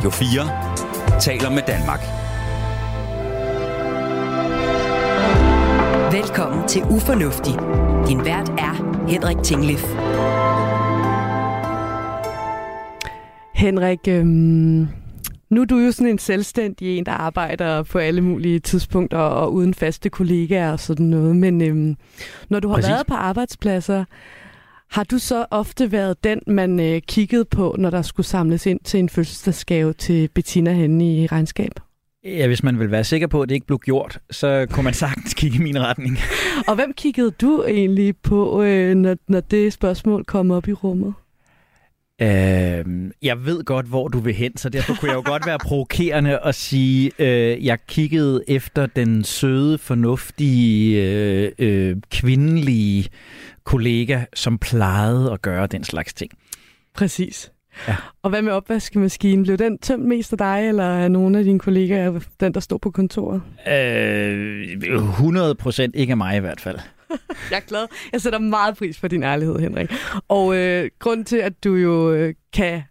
Radio 4 taler med Danmark. Velkommen til Ufornuftig. Din vært er Henrik Tinglif. Henrik, øhm, nu er du jo sådan en selvstændig en, der arbejder på alle mulige tidspunkter og uden faste kollegaer og sådan noget. Men øhm, når du har Præcis. været på arbejdspladser, har du så ofte været den, man øh, kiggede på, når der skulle samles ind til en fødselsdagsgave til Bettina henne i regnskab? Ja, hvis man vil være sikker på, at det ikke blev gjort, så kunne man sagtens kigge i min retning. Og hvem kiggede du egentlig på, øh, når, når det spørgsmål kom op i rummet? Øh, jeg ved godt, hvor du vil hen, så derfor kunne jeg jo godt være provokerende og sige, øh, jeg kiggede efter den søde, fornuftige, øh, øh, kvindelige kollega, som plejede at gøre den slags ting. Præcis. Ja. Og hvad med opvaskemaskinen? Blev den tømt mest af dig, eller er nogle af dine kollegaer den, der stod på kontoret? Øh, 100 procent ikke af mig i hvert fald. Jeg er glad. Jeg sætter meget pris på din ærlighed, Henrik. Og øh, grunden til, at du jo øh, kan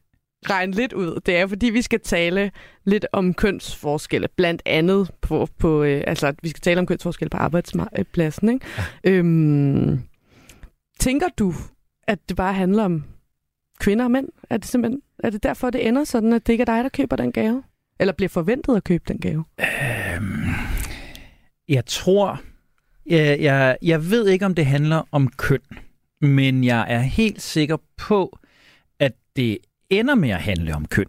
regne lidt ud, det er, fordi vi skal tale lidt om kønsforskelle, blandt andet på, på øh, altså at vi skal tale om kønsforskelle på arbejdspladsen. Ikke? Ja. Øhm, tænker du, at det bare handler om kvinder og mænd? Er det simpelthen er det derfor, det ender sådan, at det ikke er dig, der køber den gave? Eller bliver forventet at købe den gave? Øhm, jeg tror, jeg, jeg, jeg ved ikke, om det handler om køn, men jeg er helt sikker på, at det ender med at handle om køn.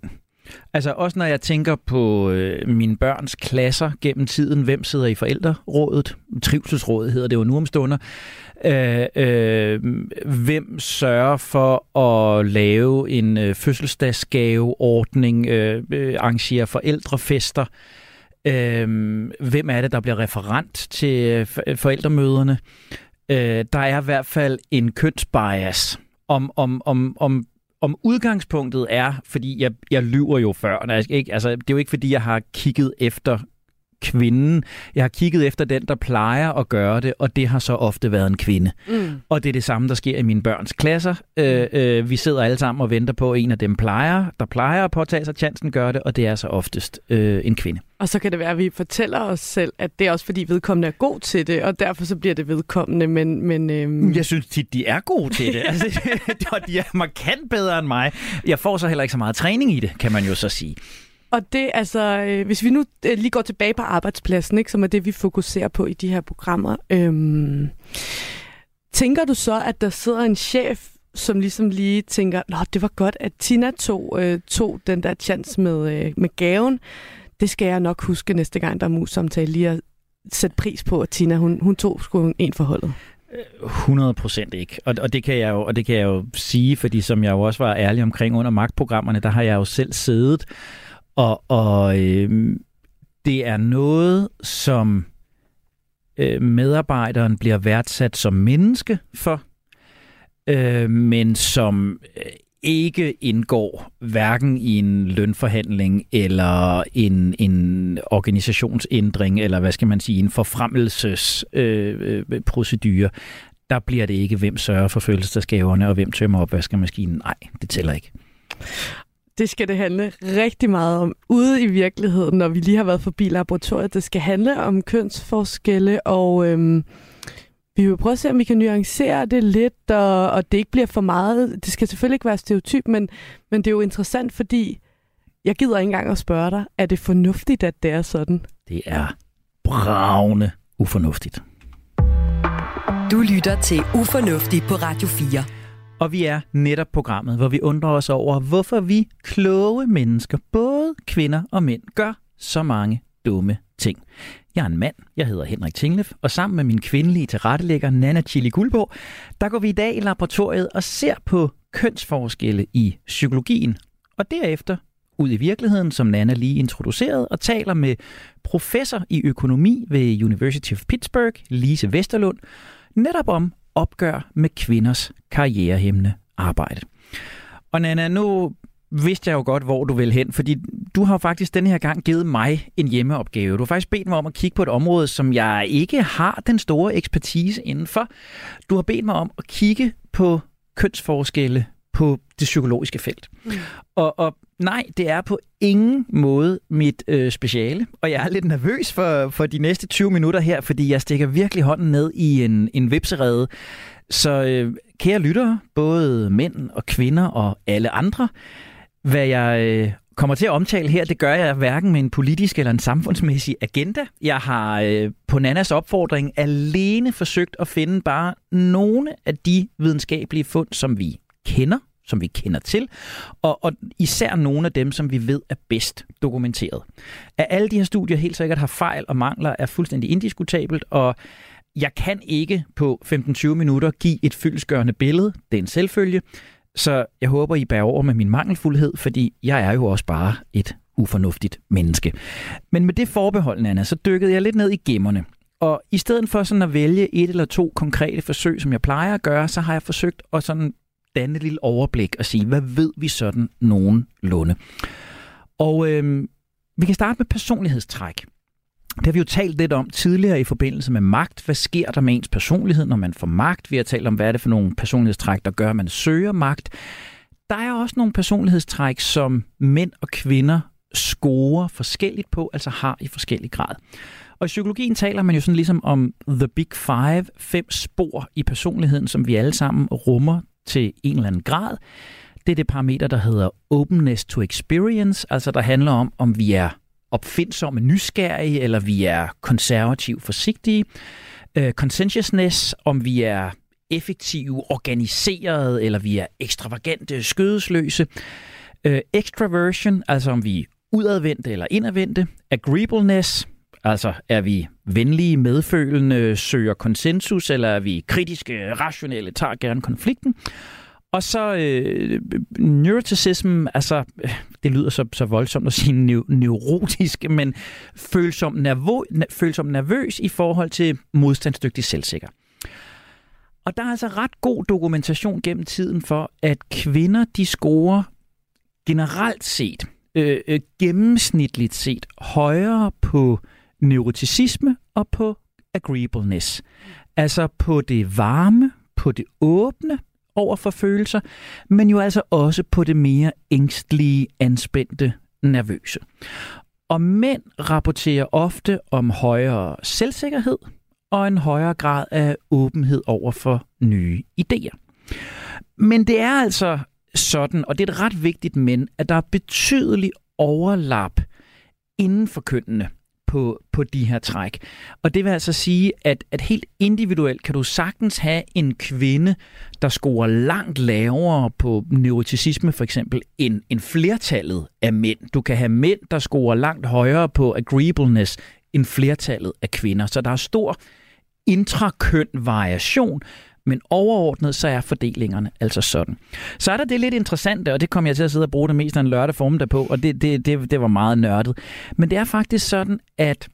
Altså også når jeg tænker på øh, mine børns klasser gennem tiden, hvem sidder i forældrerådet, trivselsrådet hedder det jo nu om stunder, øh, øh, hvem sørger for at lave en øh, fødselsdagsgaveordning, øh, øh, arrangere forældrefester, øh, hvem er det, der bliver referent til øh, øh forældremøderne. Øh, der er i hvert fald en kønsbias om, om, om, om om udgangspunktet er, fordi jeg, jeg lyver jo før, når jeg, ikke, altså, det er jo ikke fordi, jeg har kigget efter kvinden. Jeg har kigget efter den, der plejer at gøre det, og det har så ofte været en kvinde. Mm. Og det er det samme, der sker i mine børns klasser. Øh, øh, vi sidder alle sammen og venter på, at en af dem plejer, der plejer at påtage sig chancen, gør det, og det er så oftest øh, en kvinde. Og så kan det være, at vi fortæller os selv, at det er også fordi vedkommende er god til det, og derfor så bliver det vedkommende, men... men øhm... Jeg synes tit, de er gode til det. altså, og de er markant bedre end mig. Jeg får så heller ikke så meget træning i det, kan man jo så sige. Og det, altså, øh, hvis vi nu øh, lige går tilbage på arbejdspladsen, ikke, som er det, vi fokuserer på i de her programmer, Øh, tænker du så, at der sidder en chef, som ligesom lige tænker, Nå, det var godt, at Tina tog, øh, tog den der chance med, øh, med gaven. Det skal jeg nok huske næste gang, der er mus-samtale, lige at sætte pris på, at Tina, hun, hun tog sgu en forholdet. 100 procent ikke. Og, og, det kan jeg jo, og det kan jeg jo sige, fordi som jeg jo også var ærlig omkring under magtprogrammerne, der har jeg jo selv siddet, og, og øh, det er noget, som øh, medarbejderen bliver værdsat som menneske for, øh, men som øh, ikke indgår hverken i en lønforhandling eller en, en organisationsændring, eller hvad skal man sige, en forfremmelsesprocedure. Øh, øh, procedure. der bliver det ikke, hvem sørger for fødselsdagsgaverne, og hvem tømmer opvaskemaskinen. Nej, det tæller ikke. Det skal det handle rigtig meget om ude i virkeligheden, når vi lige har været forbi laboratoriet. Det skal handle om kønsforskelle, og øhm, vi vil prøve at se, om vi kan nuancere det lidt, og, og det ikke bliver for meget. Det skal selvfølgelig ikke være stereotyp, men, men det er jo interessant, fordi jeg gider ikke engang at spørge dig, er det fornuftigt, at det er sådan? Det er bravende ufornuftigt. Du lytter til Ufornuftig på Radio 4. Og vi er netop programmet, hvor vi undrer os over, hvorfor vi kloge mennesker, både kvinder og mænd, gør så mange dumme ting. Jeg er en mand, jeg hedder Henrik Tinglef, og sammen med min kvindelige tilrettelægger Nana Chili Guldborg, der går vi i dag i laboratoriet og ser på kønsforskelle i psykologien. Og derefter ud i virkeligheden, som Nana lige introducerede, og taler med professor i økonomi ved University of Pittsburgh, Lise Vesterlund, netop om opgør med kvinders karrierehæmmende arbejde. Og Nana, nu vidste jeg jo godt, hvor du vil hen, fordi du har faktisk den her gang givet mig en hjemmeopgave. Du har faktisk bedt mig om at kigge på et område, som jeg ikke har den store ekspertise indenfor. Du har bedt mig om at kigge på kønsforskelle på det psykologiske felt. Mm. Og, og nej, det er på ingen måde mit øh, speciale, og jeg er lidt nervøs for, for de næste 20 minutter her, fordi jeg stikker virkelig hånden ned i en, en vipserede. Så øh, kære lyttere, både mænd og kvinder og alle andre, hvad jeg øh, kommer til at omtale her, det gør jeg hverken med en politisk eller en samfundsmæssig agenda. Jeg har øh, på Nannas opfordring alene forsøgt at finde bare nogle af de videnskabelige fund, som vi kender, som vi kender til, og, og især nogle af dem, som vi ved er bedst dokumenteret. At alle de her studier helt sikkert har fejl og mangler, er fuldstændig indiskutabelt, og jeg kan ikke på 15-20 minutter give et fyldesgørende billede. Det er en selvfølge. Så jeg håber, I bærer over med min mangelfuldhed, fordi jeg er jo også bare et ufornuftigt menneske. Men med det forbehold, Anna, så dykkede jeg lidt ned i gemmerne. Og i stedet for sådan at vælge et eller to konkrete forsøg, som jeg plejer at gøre, så har jeg forsøgt at sådan danne et lille overblik og sige, hvad ved vi sådan nogenlunde? Og øh, vi kan starte med personlighedstræk. Det har vi jo talt lidt om tidligere i forbindelse med magt. Hvad sker der med ens personlighed, når man får magt? Vi har talt om, hvad er det for nogle personlighedstræk, der gør, at man søger magt. Der er også nogle personlighedstræk, som mænd og kvinder scorer forskelligt på, altså har i forskellig grad. Og i psykologien taler man jo sådan ligesom om the big five, fem spor i personligheden, som vi alle sammen rummer til en eller anden grad. Det er det parameter, der hedder openness to experience, altså der handler om, om vi er opfindsomme, nysgerrige, eller vi er konservativ, forsigtige. Uh, conscientiousness, om vi er effektive, organiserede, eller vi er ekstravagante, skødesløse. Uh, extraversion, altså om vi er udadvendte eller indadvendte. Agreeableness, altså er vi venlige, medfølende, søger konsensus, eller er vi kritiske, rationelle, tager gerne konflikten. Og så øh, neuroticism, altså øh, det lyder så, så voldsomt at sige neu- neurotisk, men følsom, nervo, følsom nervøs i forhold til modstandsdygtig selvsikker. Og der er altså ret god dokumentation gennem tiden for, at kvinder de scorer generelt set, øh, øh, gennemsnitligt set, højere på neuroticisme og på agreeableness. Altså på det varme, på det åbne, over for følelser, men jo altså også på det mere ængstlige, anspændte, nervøse. Og mænd rapporterer ofte om højere selvsikkerhed og en højere grad af åbenhed over for nye idéer. Men det er altså sådan, og det er et ret vigtigt men, at der er betydelig overlap inden for kønnene på, på de her træk. Og det vil altså sige, at, at helt individuelt kan du sagtens have en kvinde, der scorer langt lavere på neuroticisme for eksempel, end, end flertallet af mænd. Du kan have mænd, der scorer langt højere på agreeableness end flertallet af kvinder. Så der er stor intrakøn variation, men overordnet så er fordelingerne altså sådan. Så er der det lidt interessante, og det kommer jeg til at sidde og bruge det mest af en lørdag formiddag på, og det, det, det, det var meget nørdet. Men det er faktisk sådan, at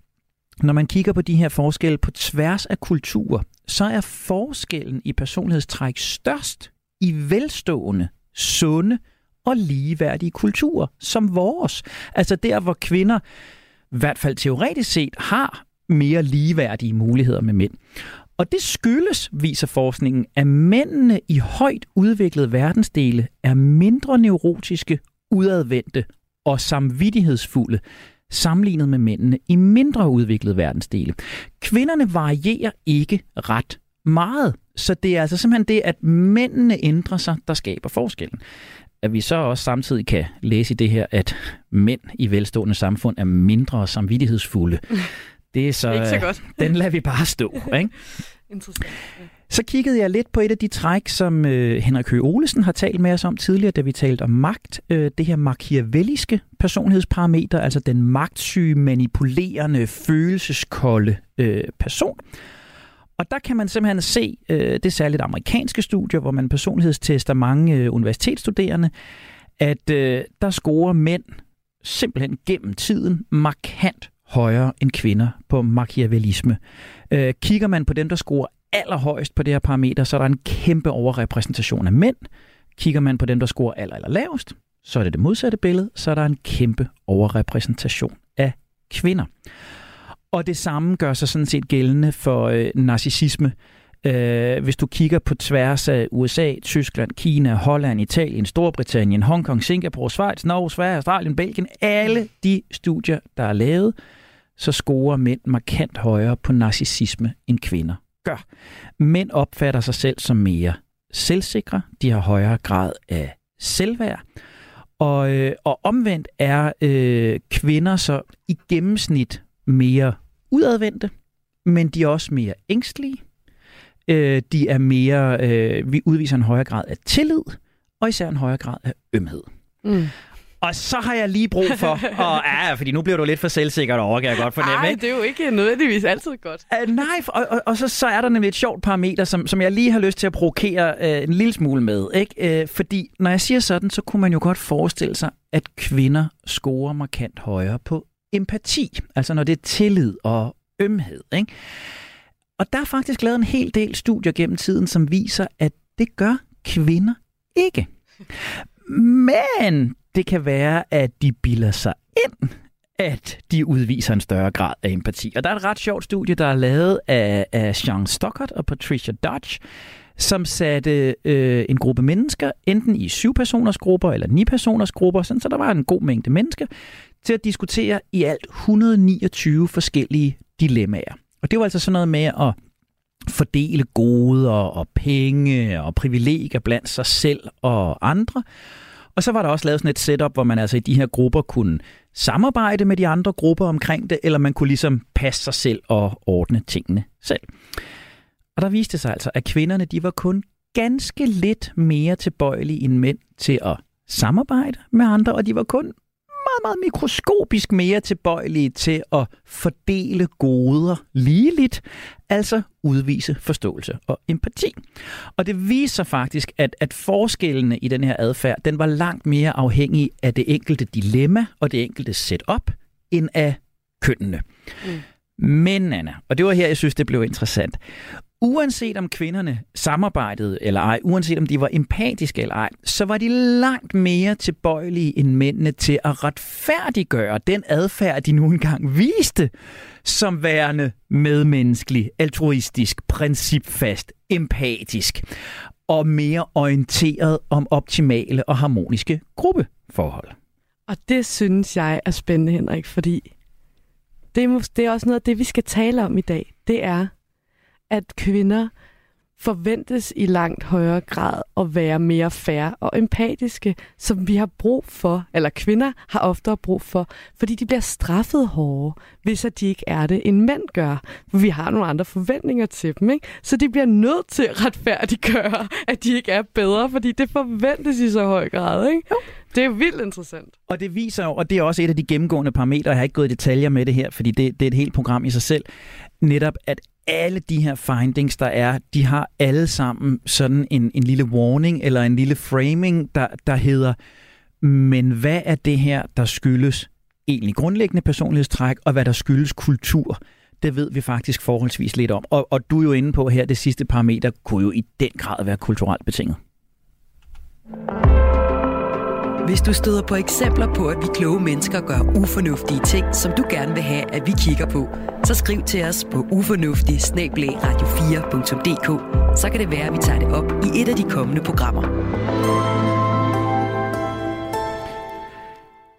når man kigger på de her forskelle på tværs af kulturer, så er forskellen i personlighedstræk størst i velstående, sunde og ligeværdige kulturer, som vores. Altså der, hvor kvinder, i hvert fald teoretisk set, har mere ligeværdige muligheder med mænd. Og det skyldes, viser forskningen, at mændene i højt udviklede verdensdele er mindre neurotiske, udadvendte og samvittighedsfulde sammenlignet med mændene i mindre udviklede verdensdele. Kvinderne varierer ikke ret meget, så det er altså simpelthen det, at mændene ændrer sig, der skaber forskellen. At vi så også samtidig kan læse i det her, at mænd i velstående samfund er mindre samvittighedsfulde. Det er så, ikke så godt. den lader vi bare stå. Ikke? Interessant. Ja. Så kiggede jeg lidt på et af de træk, som øh, Henrik Høgh Olesen har talt med os om tidligere, da vi talte om magt. Øh, det her machiavelliske personlighedsparameter, altså den magtsyge, manipulerende, følelseskolde øh, person. Og der kan man simpelthen se, øh, det er særligt amerikanske studier, hvor man personlighedstester mange øh, universitetsstuderende, at øh, der scorer mænd simpelthen gennem tiden markant højere end kvinder på machiavellisme. Øh, kigger man på dem, der scorer allerhøjst på det her parameter, så er der en kæmpe overrepræsentation af mænd. Kigger man på dem, der scorer aller, aller lavest, så er det det modsatte billede, så er der en kæmpe overrepræsentation af kvinder. Og det samme gør sig sådan set gældende for øh, narcissisme. Øh, hvis du kigger på tværs af USA, Tyskland, Kina, Holland, Italien, Storbritannien, Hongkong, Singapore, Schweiz, Norge, Sverige, Australien, Belgien, alle de studier, der er lavet, så scorer mænd markant højere på narcissisme end kvinder gør. Mænd opfatter sig selv som mere selvsikre, de har højere grad af selvværd, og, øh, og omvendt er øh, kvinder så i gennemsnit mere udadvendte, men de er også mere ængstlige. Øh, de er mere, øh, vi udviser en højere grad af tillid, og især en højere grad af ømhed. Mm. Og så har jeg lige brug for, og ja, fordi nu bliver du lidt for selvsikker over, kan jeg godt fornemme. Nej, det er jo ikke nødvendigvis altid godt. Uh, nej, og, og, og så, så er der nemlig et sjovt parameter, som, som jeg lige har lyst til at provokere uh, en lille smule med. Ikke? Uh, fordi når jeg siger sådan, så kunne man jo godt forestille sig, at kvinder scorer markant højere på empati. Altså når det er tillid og ømhed. Ikke? Og der er faktisk lavet en hel del studier gennem tiden, som viser, at det gør kvinder ikke. Men det kan være, at de bilder sig ind, at de udviser en større grad af empati. Og der er et ret sjovt studie, der er lavet af, af Sean Stockert og Patricia Dodge, som satte øh, en gruppe mennesker, enten i syv-personers grupper eller ni-personers grupper, sådan, så der var en god mængde mennesker, til at diskutere i alt 129 forskellige dilemmaer. Og det var altså sådan noget med at fordele goder og penge og privilegier blandt sig selv og andre. Og så var der også lavet sådan et setup, hvor man altså i de her grupper kunne samarbejde med de andre grupper omkring det, eller man kunne ligesom passe sig selv og ordne tingene selv. Og der viste sig altså, at kvinderne de var kun ganske lidt mere tilbøjelige end mænd til at samarbejde med andre, og de var kun meget, meget mikroskopisk mere tilbøjelige til at fordele goder ligeligt, altså udvise forståelse og empati. Og det viser faktisk, at, at forskellene i den her adfærd, den var langt mere afhængig af det enkelte dilemma og det enkelte setup, end af kønnene. Mm. Men, Anna, og det var her, jeg synes, det blev interessant uanset om kvinderne samarbejdede eller ej, uanset om de var empatiske eller ej, så var de langt mere tilbøjelige end mændene til at retfærdiggøre den adfærd, de nu engang viste, som værende medmenneskelig, altruistisk, principfast, empatisk og mere orienteret om optimale og harmoniske gruppeforhold. Og det synes jeg er spændende, Henrik, fordi det er, det er også noget af det, vi skal tale om i dag. Det er, at kvinder forventes i langt højere grad at være mere fair og empatiske, som vi har brug for, eller kvinder har oftere brug for, fordi de bliver straffet hårdere, hvis at de ikke er det, end mænd gør. For vi har nogle andre forventninger til dem, ikke? Så de bliver nødt til at retfærdiggøre, at de ikke er bedre, fordi det forventes i så høj grad, ikke? Jo. Det er vildt interessant. Og det viser jo, og det er også et af de gennemgående parametre, jeg har ikke gået i detaljer med det her, fordi det, det er et helt program i sig selv, netop at alle de her findings, der er, de har alle sammen sådan en, en lille warning eller en lille framing, der, der hedder, men hvad er det her, der skyldes egentlig grundlæggende personlighedstræk, og hvad der skyldes kultur? Det ved vi faktisk forholdsvis lidt om. Og, og du er jo inde på her, det sidste parameter kunne jo i den grad være kulturelt betinget. Hvis du støder på eksempler på, at vi kloge mennesker gør ufornuftige ting, som du gerne vil have, at vi kigger på, så skriv til os på ufornuftig radio4.dk. Så kan det være, at vi tager det op i et af de kommende programmer.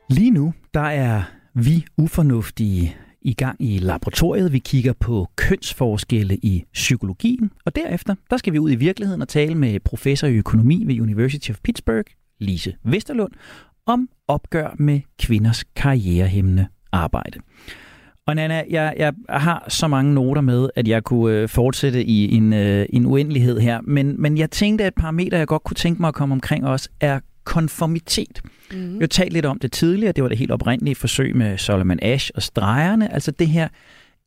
Lige nu, der er vi ufornuftige i gang i laboratoriet. Vi kigger på kønsforskelle i psykologien, og derefter der skal vi ud i virkeligheden og tale med professor i økonomi ved University of Pittsburgh, Lise Vesterlund, om opgør med kvinders karrierehæmmende arbejde. Og Nana, jeg, jeg har så mange noter med, at jeg kunne øh, fortsætte i en, øh, en uendelighed her, men, men jeg tænkte, at et parameter, jeg godt kunne tænke mig at komme omkring også, er konformitet. Mm. Jeg har talt lidt om det tidligere, det var det helt oprindelige forsøg med Solomon Ash og stregerne, altså det her,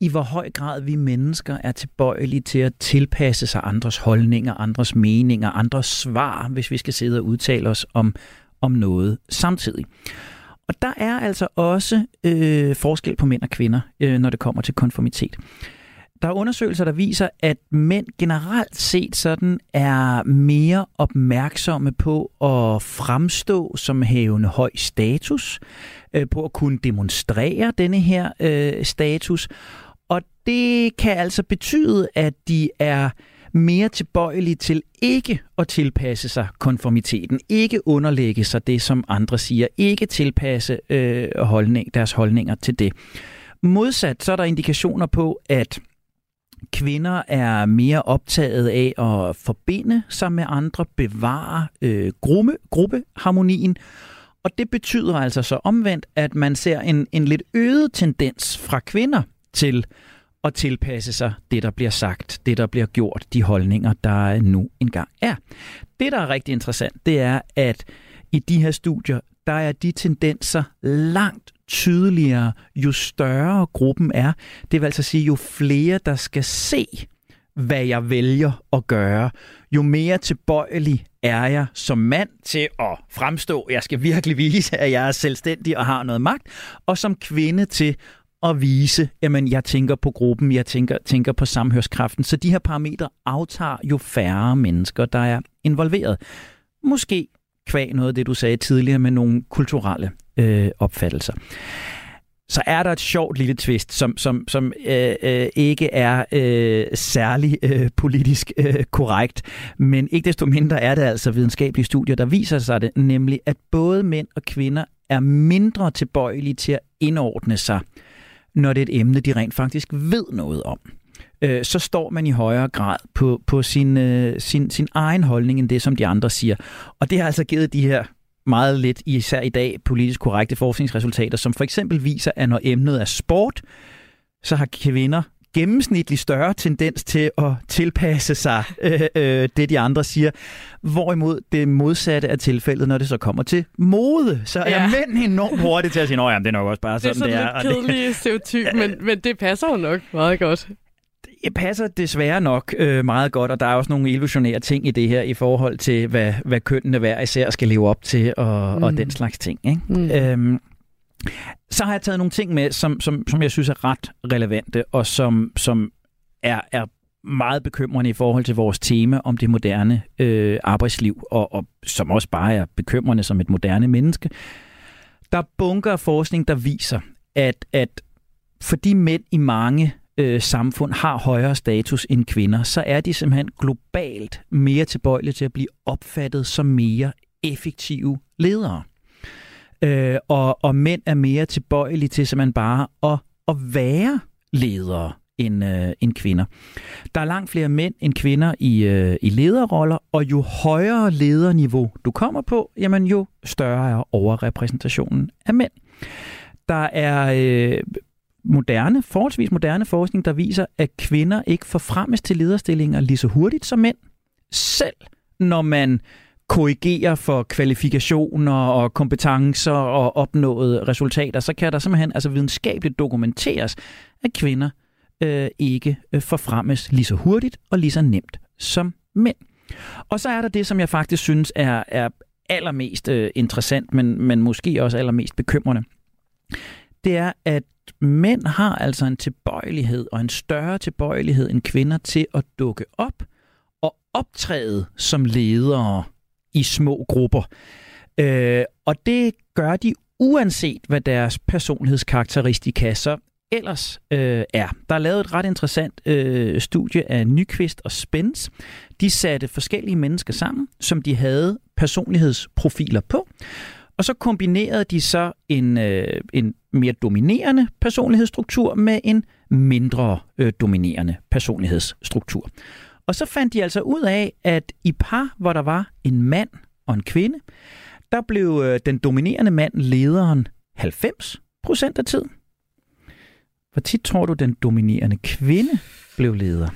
i hvor høj grad vi mennesker er tilbøjelige til at tilpasse sig andres holdninger, andres meninger, andres svar, hvis vi skal sidde og udtale os om, om noget samtidig. Og der er altså også øh, forskel på mænd og kvinder, øh, når det kommer til konformitet. Der er undersøgelser, der viser, at mænd generelt set sådan er mere opmærksomme på at fremstå som havende høj status, øh, på at kunne demonstrere denne her øh, status. Det kan altså betyde, at de er mere tilbøjelige til ikke at tilpasse sig konformiteten, ikke underlægge sig det, som andre siger, ikke tilpasse øh, holdning, deres holdninger til det. Modsat så er der indikationer på, at kvinder er mere optaget af at forbinde sig med andre, bevare øh, gruppe, gruppeharmonien, og det betyder altså så omvendt, at man ser en, en lidt øget tendens fra kvinder til at tilpasse sig det, der bliver sagt, det, der bliver gjort, de holdninger, der nu engang er. Det, der er rigtig interessant, det er, at i de her studier, der er de tendenser langt tydeligere, jo større gruppen er. Det vil altså sige, jo flere, der skal se, hvad jeg vælger at gøre, jo mere tilbøjelig er jeg som mand til at fremstå, jeg skal virkelig vise, at jeg er selvstændig og har noget magt, og som kvinde til at vise, jamen jeg tænker på gruppen, jeg tænker, tænker på samhørskraften. Så de her parametre aftager jo færre mennesker, der er involveret. Måske kvæg noget af det, du sagde tidligere med nogle kulturelle øh, opfattelser. Så er der et sjovt lille twist, som, som, som øh, øh, ikke er øh, særlig øh, politisk øh, korrekt, men ikke desto mindre er det altså videnskabelige studier, der viser sig det, nemlig at både mænd og kvinder er mindre tilbøjelige til at indordne sig, når det er et emne, de rent faktisk ved noget om øh, så står man i højere grad på, på sin, øh, sin, sin egen holdning end det, som de andre siger. Og det har altså givet de her meget lidt, især i dag, politisk korrekte forskningsresultater, som for eksempel viser, at når emnet er sport, så har kvinder gennemsnitligt større tendens til at tilpasse sig øh, øh, det, de andre siger. Hvorimod det modsatte er tilfældet, når det så kommer til mode. Så er ja. mænd enormt hurtigt til at sige, at det er nok også bare sådan, det er. Det er sådan lidt kedelig stereotyp, men, men det passer jo nok meget godt det passer desværre nok øh, meget godt, og der er også nogle illusionære ting i det her i forhold til, hvad, hvad kønnene hver især skal leve op til, og, mm. og den slags ting. Ikke? Mm. Øhm, så har jeg taget nogle ting med, som, som, som jeg synes er ret relevante, og som, som er, er meget bekymrende i forhold til vores tema om det moderne øh, arbejdsliv, og, og som også bare er bekymrende som et moderne menneske. Der er bunker af forskning, der viser, at, at fordi mænd i mange øh, samfund har højere status end kvinder, så er de simpelthen globalt mere tilbøjelige til at blive opfattet som mere effektive ledere. Øh, og, og mænd er mere tilbøjelige til simpelthen bare at, at være ledere end, øh, end kvinder. Der er langt flere mænd end kvinder i, øh, i lederroller, og jo højere lederniveau du kommer på, jamen jo større er overrepræsentationen af mænd. Der er øh, moderne, forholdsvis moderne forskning, der viser, at kvinder ikke forfremmes til lederstillinger lige så hurtigt som mænd. Selv når man korrigerer for kvalifikationer og kompetencer og opnåede resultater, så kan der simpelthen altså videnskabeligt dokumenteres, at kvinder øh, ikke øh, forfremmes lige så hurtigt og lige så nemt som mænd. Og så er der det, som jeg faktisk synes er, er allermest øh, interessant, men, men måske også allermest bekymrende. Det er, at mænd har altså en tilbøjelighed og en større tilbøjelighed end kvinder til at dukke op og optræde som ledere i små grupper. Øh, og det gør de uanset hvad deres personlighedskarakteristika så ellers øh, er. Der er lavet et ret interessant øh, studie af Nyqvist og Spence. De satte forskellige mennesker sammen, som de havde personlighedsprofiler på. Og så kombinerede de så en, øh, en mere dominerende personlighedsstruktur med en mindre øh, dominerende personlighedsstruktur. Og så fandt de altså ud af, at i par, hvor der var en mand og en kvinde, der blev øh, den dominerende mand lederen 90 procent af tiden. Hvor tit tror du, den dominerende kvinde blev leder?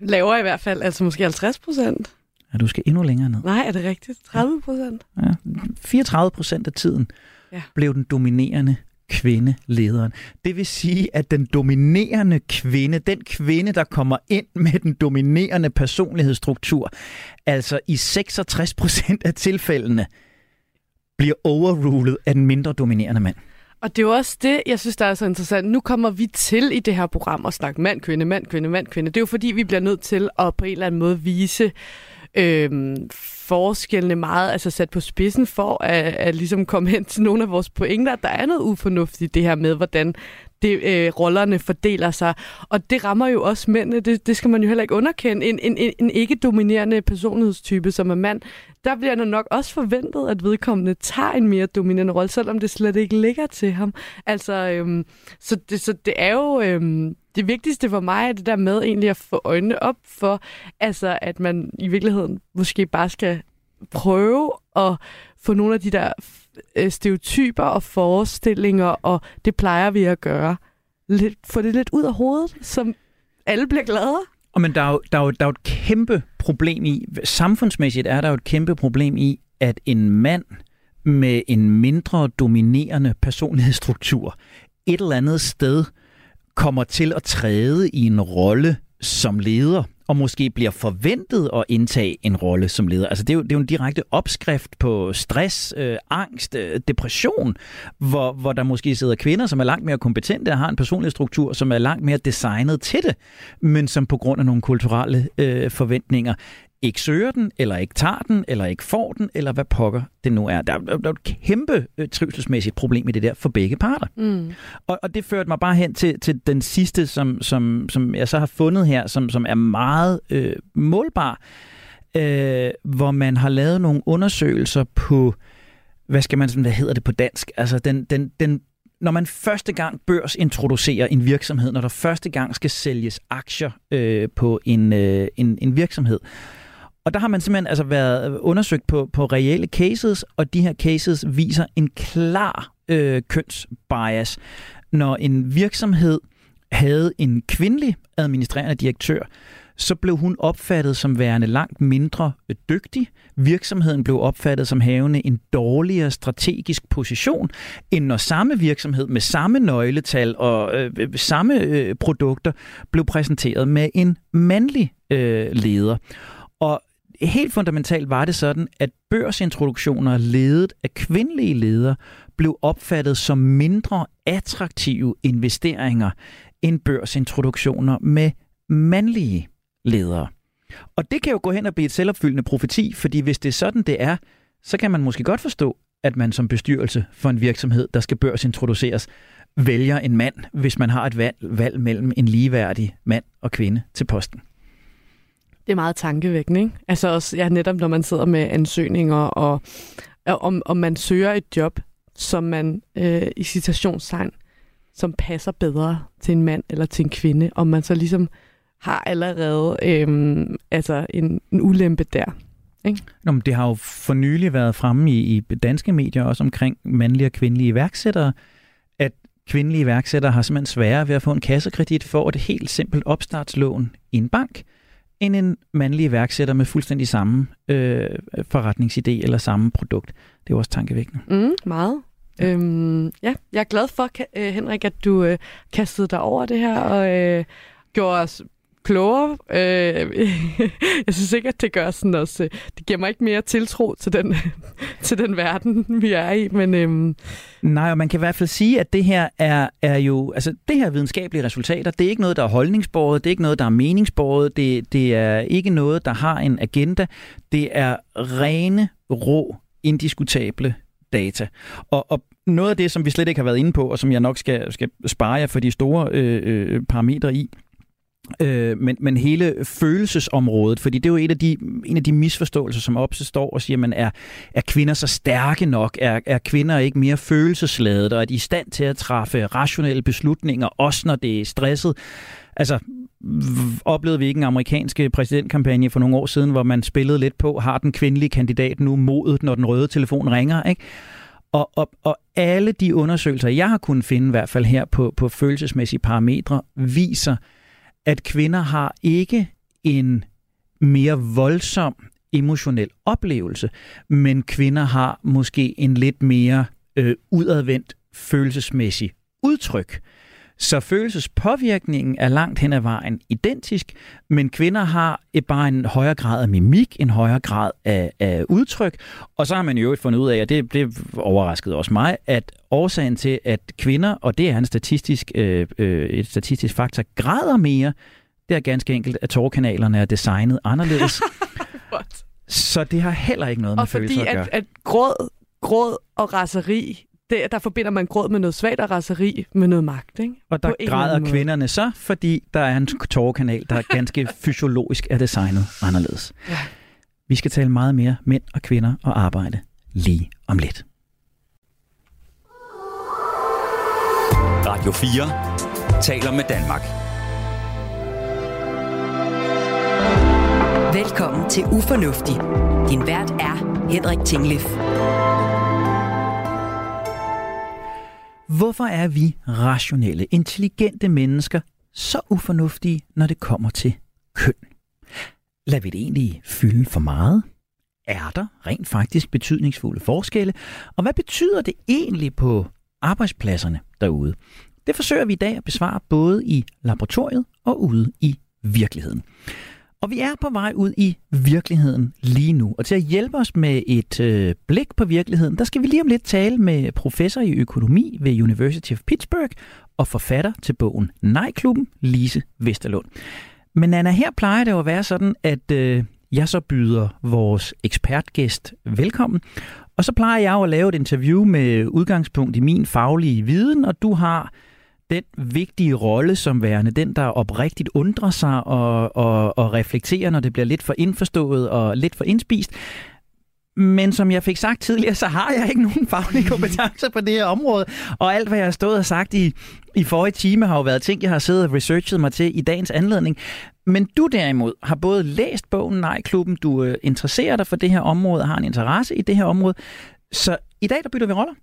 Lavere i hvert fald, altså måske 50 procent. Ja, du skal endnu længere ned. Nej, er det rigtigt? 30 procent? Ja, 34 procent af tiden ja. blev den dominerende kvinde lederen. Det vil sige, at den dominerende kvinde, den kvinde, der kommer ind med den dominerende personlighedsstruktur, altså i 66 procent af tilfældene, bliver overrulet af den mindre dominerende mand. Og det er jo også det, jeg synes, der er så interessant. Nu kommer vi til i det her program at snakke mand, kvinde, mand, kvinde, mand, kvinde. Det er jo fordi, vi bliver nødt til at på en eller anden måde vise, øh, forskellene meget altså sat på spidsen for at, at ligesom komme hen til nogle af vores pointer. Der er noget ufornuftigt det her med, hvordan det, øh, rollerne fordeler sig. Og det rammer jo også mændene. Det, det skal man jo heller ikke underkende. En, en, en, en ikke-dominerende personlighedstype som er mand, der bliver nok også forventet, at vedkommende tager en mere dominerende rolle, selvom det slet ikke ligger til ham. Altså, øhm, så, det, så det er jo... Øhm, det vigtigste for mig er det der med egentlig at få øjnene op for, altså at man i virkeligheden måske bare skal prøve at få nogle af de der øh, stereotyper og forestillinger, og det plejer vi at gøre, lidt, få det lidt ud af hovedet, som alle bliver gladere. Og men der er, jo, der, er jo, der er jo et kæmpe problem i, samfundsmæssigt er der jo et kæmpe problem i, at en mand med en mindre dominerende personlighedsstruktur et eller andet sted kommer til at træde i en rolle som leder, og måske bliver forventet at indtage en rolle som leder. Altså det er jo, det er jo en direkte opskrift på stress, øh, angst, øh, depression, hvor, hvor der måske sidder kvinder, som er langt mere kompetente og har en personlig struktur, som er langt mere designet til det, men som på grund af nogle kulturelle øh, forventninger ikke søger den, eller ikke tager den, eller ikke får den, eller hvad pokker det nu er. Der, der, der er et kæmpe øh, trivselsmæssigt problem i det der for begge parter. Mm. Og, og det førte mig bare hen til, til den sidste, som, som, som jeg så har fundet her, som, som er meget øh, målbar, øh, hvor man har lavet nogle undersøgelser på, hvad skal man, hvad hedder det på dansk? Altså den, den, den når man første gang børsintroducerer en virksomhed, når der første gang skal sælges aktier øh, på en, øh, en, en virksomhed, og der har man simpelthen altså været øh, undersøgt på, på reelle cases, og de her cases viser en klar øh, kønsbias. Når en virksomhed havde en kvindelig administrerende direktør, så blev hun opfattet som værende langt mindre øh, dygtig. Virksomheden blev opfattet som havende en dårligere strategisk position, end når samme virksomhed med samme nøgletal og øh, øh samme øh, produkter blev præsenteret med en mandlig øh, leder. Helt fundamentalt var det sådan, at børsintroduktioner ledet af kvindelige ledere blev opfattet som mindre attraktive investeringer end børsintroduktioner med mandlige ledere. Og det kan jo gå hen og blive et selvopfyldende profeti, fordi hvis det er sådan, det er, så kan man måske godt forstå, at man som bestyrelse for en virksomhed, der skal børsintroduceres, vælger en mand, hvis man har et valg, valg mellem en ligeværdig mand og kvinde til posten. Det er meget tankevækkende, ikke? Altså også, ja, netop når man sidder med ansøgninger, og, og om, om man søger et job, som man øh, i citationstegn, som passer bedre til en mand eller til en kvinde, om man så ligesom har allerede øh, altså en, en ulempe der. Ikke? Nå, men det har jo for nylig været fremme i, i danske medier, også omkring mandlige og kvindelige iværksættere, at kvindelige iværksættere har simpelthen sværere ved at få en kassekredit for et helt simpelt opstartslån i en bank, end en mandlig iværksætter med fuldstændig samme øh, forretningsidé eller samme produkt. Det er også tankevækkende. Mm, meget. Ja. Øhm, ja, jeg er glad for, øh, Henrik, at du øh, kastede dig over det her og øh, gjorde os klogere. Øh, jeg synes ikke, at det gør sådan også. Øh, det giver mig ikke mere tiltro til den, til den verden, vi er i. Men, øhm... Nej, og man kan i hvert fald sige, at det her er, er jo, altså det her videnskabelige resultater, det er ikke noget, der er holdningsbordet, det er ikke noget, der er meningsbordet, det, det er ikke noget, der har en agenda. Det er rene, rå, indiskutable data. Og, og noget af det, som vi slet ikke har været inde på, og som jeg nok skal, skal spare jer for de store øh, øh, parametre i, Øh, men, men hele følelsesområdet, fordi det er jo et af de, en af de misforståelser, som opstår og siger, man er, er kvinder så stærke nok? Er, er kvinder ikke mere følelsesladet, og er de i stand til at træffe rationelle beslutninger, også når det er stresset? Altså, oplevede vi ikke en amerikanske præsidentkampagne for nogle år siden, hvor man spillede lidt på, har den kvindelige kandidat nu modet, når den røde telefon ringer, ikke? Og, og, og alle de undersøgelser, jeg har kunnet finde, i hvert fald her på, på følelsesmæssige parametre, viser, at kvinder har ikke en mere voldsom emotionel oplevelse, men kvinder har måske en lidt mere øh, udadvendt følelsesmæssig udtryk. Så følelsespåvirkningen er langt hen ad vejen identisk, men kvinder har bare en højere grad af mimik, en højere grad af, af udtryk. Og så har man jo fundet ud af, og det, det overraskede også mig, at årsagen til, at kvinder, og det er en statistisk, øh, øh, et statistisk faktor, græder mere, det er ganske enkelt, at tårkanalerne er designet anderledes. Så det har heller ikke noget med Og følelser fordi at gøre. at, at gråd, gråd og raseri, det, der forbinder man gråd med noget svagt og raseri med noget magt. Ikke? Og der på græder kvinderne så, fordi der er en tårerkanal, der ganske fysiologisk er designet anderledes. Ja. Vi skal tale meget mere mænd og kvinder og arbejde lige om lidt. Radio 4 taler med Danmark. Velkommen til Ufornuftig. Din vært er Henrik Tinglef. Hvorfor er vi rationelle, intelligente mennesker så ufornuftige, når det kommer til køn? Lad vi det egentlig fylde for meget? Er der rent faktisk betydningsfulde forskelle? Og hvad betyder det egentlig på arbejdspladserne derude? Det forsøger vi i dag at besvare både i laboratoriet og ude i virkeligheden. Og vi er på vej ud i virkeligheden lige nu. Og til at hjælpe os med et øh, blik på virkeligheden, der skal vi lige om lidt tale med professor i økonomi ved University of Pittsburgh og forfatter til bogen Nej-klubben, Lise Vesterlund. Men Anna, her plejer det jo at være sådan, at øh, jeg så byder vores ekspertgæst velkommen. Og så plejer jeg jo at lave et interview med udgangspunkt i min faglige viden, og du har den vigtige rolle som værende den, der oprigtigt undrer sig og, og, og reflekterer, når det bliver lidt for indforstået og lidt for indspist. Men som jeg fik sagt tidligere, så har jeg ikke nogen faglige kompetencer på det her område. Og alt, hvad jeg har stået og sagt i, i forrige time, har jo været ting, jeg har siddet og researchet mig til i dagens anledning. Men du derimod har både læst bogen Nej-klubben, du øh, interesserer dig for det her område og har en interesse i det her område. Så i dag, der bytter vi roller.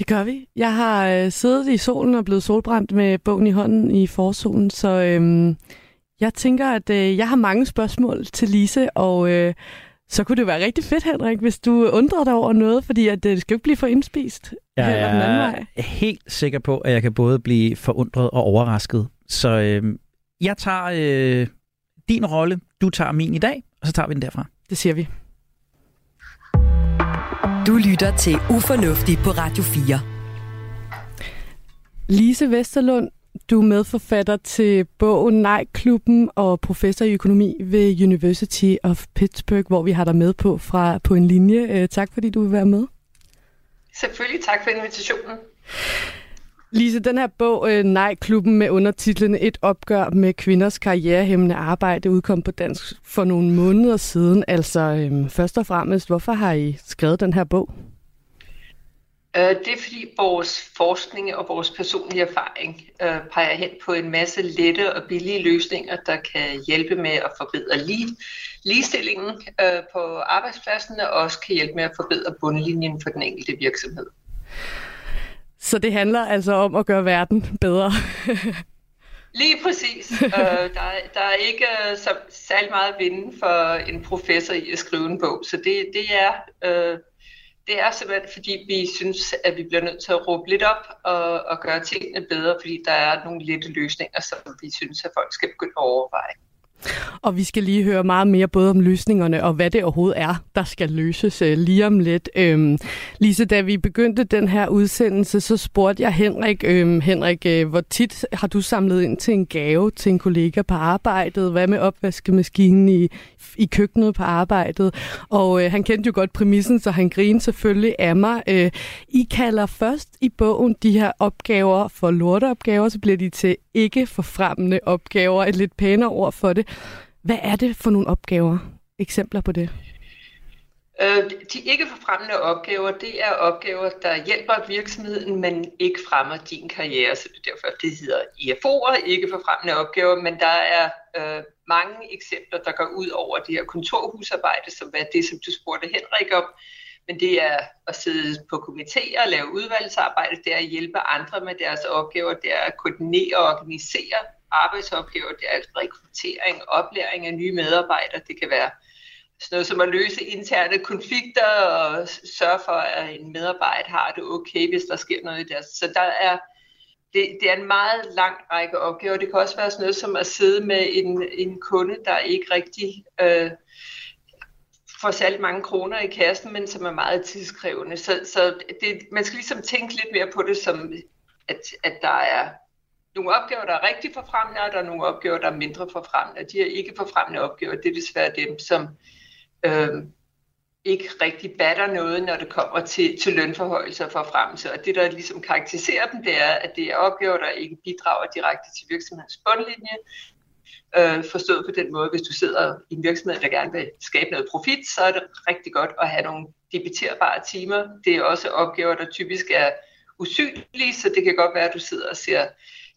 Det gør vi. Jeg har øh, siddet i solen og blevet solbrændt med bogen i hånden i forsolen, så øh, jeg tænker, at øh, jeg har mange spørgsmål til Lise, og øh, så kunne det være rigtig fedt, Henrik, hvis du undrer dig over noget, fordi at, øh, det skal jo ikke blive for indspist. Jeg er helt sikker på, at jeg kan både blive forundret og overrasket. Så øh, jeg tager øh, din rolle, du tager min i dag, og så tager vi den derfra. Det siger vi. Du lytter til Ufornuftig på Radio 4. Lise Vesterlund, du er medforfatter til bogen Nej-klubben og professor i økonomi ved University of Pittsburgh, hvor vi har dig med på fra på en linje. Øh, tak fordi du vil være med. Selvfølgelig tak for invitationen. Lise, den her bog, øh, Nej-klubben med undertitlen Et opgør med kvinders karrierehæmmende arbejde, udkom på dansk for nogle måneder siden. Altså øhm, først og fremmest, hvorfor har I skrevet den her bog? Øh, det er fordi vores forskning og vores personlige erfaring øh, peger hen på en masse lette og billige løsninger, der kan hjælpe med at forbedre ligestillingen øh, på arbejdspladsen og også kan hjælpe med at forbedre bundlinjen for den enkelte virksomhed. Så det handler altså om at gøre verden bedre. Lige præcis. øh, der, der er ikke øh, så særlig meget at vinde for en professor i at skrive en bog, så det, det er... Øh, det er simpelthen, fordi vi synes, at vi bliver nødt til at råbe lidt op og, og gøre tingene bedre, fordi der er nogle lette løsninger, som vi synes, at folk skal begynde at overveje. Og vi skal lige høre meget mere både om løsningerne og hvad det overhovedet er, der skal løses øh, lige om lidt. Øhm, Lise, da vi begyndte den her udsendelse, så spurgte jeg Henrik, øhm, Henrik, øh, hvor tit har du samlet ind til en gave til en kollega på arbejdet? Hvad med opvaskemaskinen i, i køkkenet på arbejdet? Og øh, han kendte jo godt præmissen, så han grinede selvfølgelig af mig. Øh, I kalder først i bogen de her opgaver for lorteopgaver, så bliver de til ikke forfremmende opgaver, et lidt pænere ord for det. Hvad er det for nogle opgaver? Eksempler på det? Øh, de ikke forfremmende opgaver, det er opgaver, der hjælper virksomheden, men ikke fremmer din karriere, så det er derfor, det hedder IFO'er, ikke forfremmende opgaver, men der er øh, mange eksempler, der går ud over det her kontorhusarbejde, som er det, som du spurgte Henrik om, men det er at sidde på komitéer, lave udvalgsarbejde, det er at hjælpe andre med deres opgaver, det er at koordinere og organisere arbejdsopgaver, det er rekruttering, oplæring af nye medarbejdere, det kan være sådan noget som at løse interne konflikter og sørge for, at en medarbejder har det okay, hvis der sker noget i deres. Så der er, det, det er en meget lang række opgaver. Det kan også være sådan noget som at sidde med en, en kunde, der ikke rigtig øh, får særlig mange kroner i kassen, men som er meget tidskrævende. Så, så det, man skal ligesom tænke lidt mere på det som, at, at der er nogle opgaver, der er rigtig forfremmende, og der er nogle opgaver, der er mindre forfremmende. De her ikke forfremmende opgaver, det er desværre dem, som øh, ikke rigtig batter noget, når det kommer til, til lønforhøjelser og forfremmelse. Og det, der ligesom karakteriserer dem, det er, at det er opgaver, der ikke bidrager direkte til virksomhedens bundlinje. Øh, forstået på den måde, hvis du sidder i en virksomhed, der gerne vil skabe noget profit, så er det rigtig godt at have nogle debiterbare timer. Det er også opgaver, der typisk er usynlige, så det kan godt være, at du sidder og ser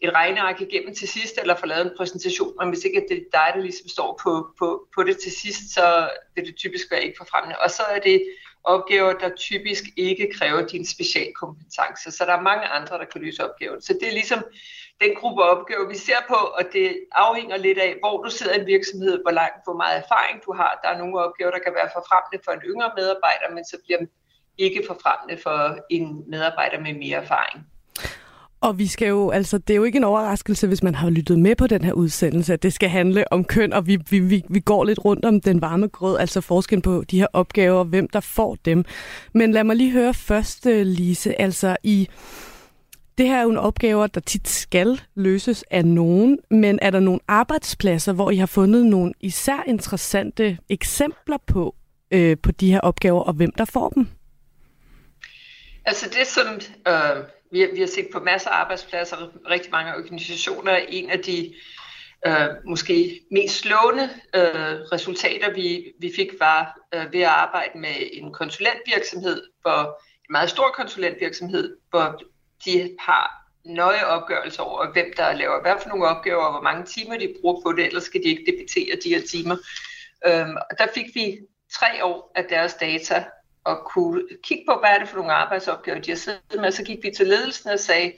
et regneark igennem til sidst, eller få lavet en præsentation, men hvis ikke det er dig, der ligesom står på, på, på det til sidst, så vil det typisk være ikke forfremmende. Og så er det opgaver, der typisk ikke kræver din specialkompetence. Så der er mange andre, der kan løse opgaven. Så det er ligesom den gruppe opgaver, vi ser på, og det afhænger lidt af, hvor du sidder i en virksomhed, hvor, langt, hvor meget erfaring du har. Der er nogle opgaver, der kan være forfremmende for en yngre medarbejder, men så bliver ikke forfremmende for en medarbejder med mere erfaring. Og vi skal jo, altså, det er jo ikke en overraskelse, hvis man har lyttet med på den her udsendelse, at det skal handle om køn, og vi, vi, vi, vi går lidt rundt om den varme grød, altså forskellen på de her opgaver, og hvem der får dem. Men lad mig lige høre først, øh, Lise, altså i... Det her er jo en opgave, der tit skal løses af nogen, men er der nogle arbejdspladser, hvor I har fundet nogle især interessante eksempler på, øh, på de her opgaver, og hvem der får dem? Altså det, som øh, vi, har, vi har set på masser af arbejdspladser, rigtig mange organisationer. En af de øh, måske mest slående øh, resultater, vi, vi fik, var øh, ved at arbejde med en konsulentvirksomhed, hvor en meget stor konsulentvirksomhed, hvor de har nøje opgørelser over, hvem der laver hvad for nogle opgaver, og hvor mange timer de bruger på det, ellers skal de ikke debitere de her timer. Øhm, og der fik vi tre år af deres data at kunne kigge på, hvad er det for nogle arbejdsopgaver, de har siddet med. Så gik vi til ledelsen og sagde,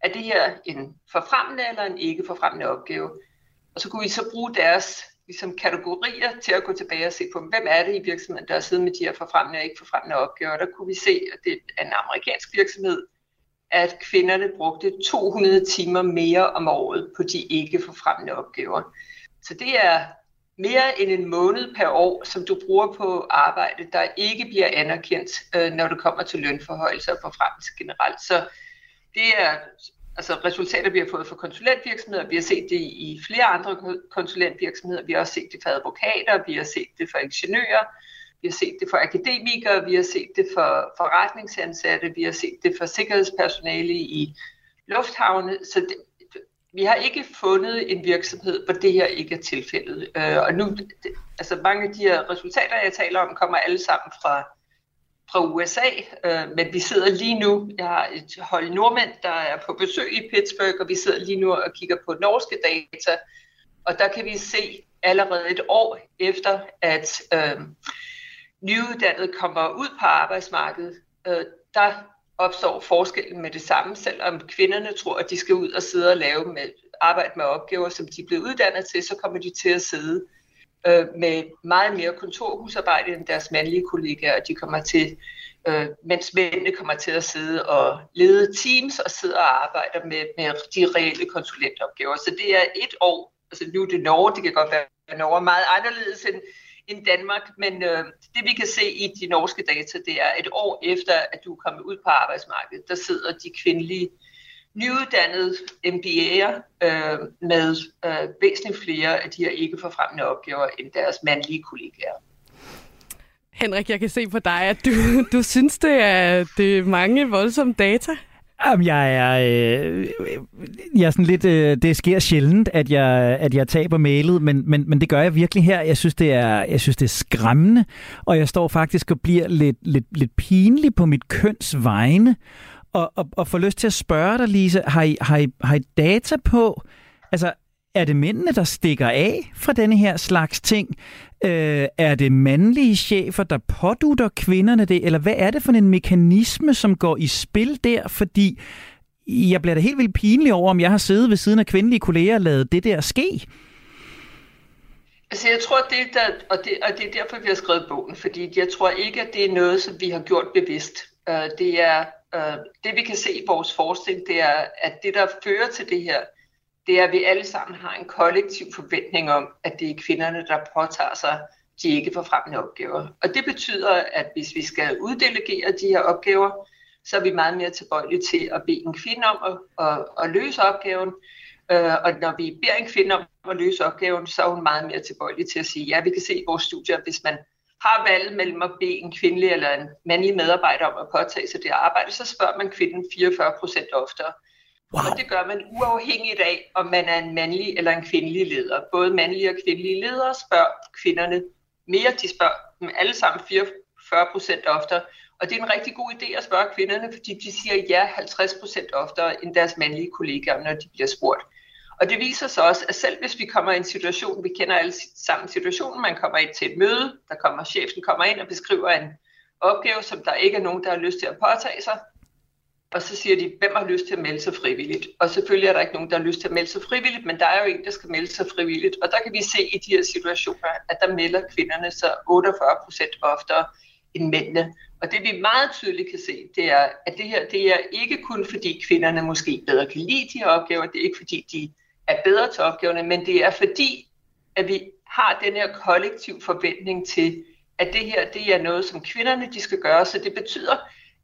er det her en forfremmende eller en ikke forfremmende opgave? Og så kunne vi så bruge deres ligesom, kategorier til at gå tilbage og se på, hvem er det i virksomheden, der har siddet med de her forfremmende og ikke forfremmende opgaver. Der kunne vi se, at det er en amerikansk virksomhed, at kvinderne brugte 200 timer mere om året på de ikke forfremmende opgaver. Så det er mere end en måned per år, som du bruger på arbejde, der ikke bliver anerkendt, øh, når det kommer til lønforhøjelser og forfremmelse generelt. Så det er altså resultater, vi har fået fra konsulentvirksomheder. Vi har set det i flere andre konsulentvirksomheder. Vi har også set det for advokater, vi har set det for ingeniører, vi har set det for akademikere, vi har set det for forretningsansatte, vi har set det for sikkerhedspersonale i lufthavne. Så det, vi har ikke fundet en virksomhed, hvor det her ikke er tilfældet. Øh, og nu, altså mange af de her resultater, jeg taler om, kommer alle sammen fra, fra USA, øh, men vi sidder lige nu, jeg har et hold nordmænd, der er på besøg i Pittsburgh, og vi sidder lige nu og kigger på norske data, og der kan vi se allerede et år efter, at øh, nyuddannede kommer ud på arbejdsmarkedet, øh, der opstår forskellen med det samme, selvom kvinderne tror, at de skal ud og sidde og lave med, arbejde med opgaver, som de blev uddannet til, så kommer de til at sidde øh, med meget mere kontorhusarbejde end deres mandlige kollegaer. og De kommer til, øh, mens mændene kommer til at sidde og lede teams og sidde og arbejde med, med de reelle konsulentopgaver. Så det er et år, altså nu er det Norge, det kan godt være, at Norge er meget anderledes end, end Danmark, men øh, det vi kan se i de norske data, det er et år efter, at du er kommet ud på arbejdsmarkedet, der sidder de kvindelige nyuddannede MBA'er øh, med øh, væsentligt flere af de her ikke forfremmende opgaver end deres mandlige kollegaer. Henrik, jeg kan se på dig, at du, du synes, det er, det er mange voldsomme data. Jamen, jeg er, øh, jeg er sådan lidt, øh, det sker sjældent, at jeg, at jeg taber mailet, men, men, men det gør jeg virkelig her. Jeg synes, det er, jeg synes, det er skræmmende, og jeg står faktisk og bliver lidt, lidt, lidt pinlig på mit køns vegne, og, og, og får lyst til at spørge dig, Lise, har I, har I, har I data på, altså er det mændene, der stikker af fra denne her slags ting? Øh, er det mandlige chefer, der pådutter kvinderne det? Eller hvad er det for en mekanisme, som går i spil der? Fordi jeg bliver da helt vildt pinlig over, om jeg har siddet ved siden af kvindelige kolleger og lavet det der ske. Altså jeg tror, det der, og, det, og det er derfor, vi har skrevet bogen, fordi jeg tror ikke, at det er noget, som vi har gjort bevidst. Uh, det er uh, det, vi kan se i vores forskning, det er, at det, der fører til det her, det er, at vi alle sammen har en kollektiv forventning om, at det er kvinderne, der påtager sig de ikke forfremmende opgaver. Og det betyder, at hvis vi skal uddelegere de her opgaver, så er vi meget mere tilbøjelige til at bede en kvinde om at, at, at løse opgaven. Øh, og når vi beder en kvinde om at løse opgaven, så er hun meget mere tilbøjelig til at sige, ja, vi kan se i vores studier, hvis man har valget mellem at bede en kvindelig eller en mandlig medarbejder om at påtage sig det arbejde, så spørger man kvinden 44 procent oftere. Wow. Og det gør man uafhængigt af, om man er en mandlig eller en kvindelig leder. Både mandlige og kvindelige ledere spørger kvinderne mere. De spørger dem alle sammen 44 procent oftere. Og det er en rigtig god idé at spørge kvinderne, fordi de siger ja 50 procent oftere end deres mandlige kollegaer, når de bliver spurgt. Og det viser sig også, at selv hvis vi kommer i en situation, vi kender alle sammen situationen, man kommer ind til et møde, der kommer chefen kommer ind og beskriver en opgave, som der ikke er nogen, der har lyst til at påtage sig, og så siger de, hvem har lyst til at melde sig frivilligt? Og selvfølgelig er der ikke nogen, der har lyst til at melde sig frivilligt, men der er jo en, der skal melde sig frivilligt. Og der kan vi se i de her situationer, at der melder kvinderne sig 48 procent oftere end mændene. Og det vi meget tydeligt kan se, det er, at det her det er ikke kun fordi kvinderne måske bedre kan lide de her opgaver, det er ikke fordi de er bedre til opgaverne, men det er fordi, at vi har den her kollektiv forventning til, at det her det er noget, som kvinderne de skal gøre. Så det betyder,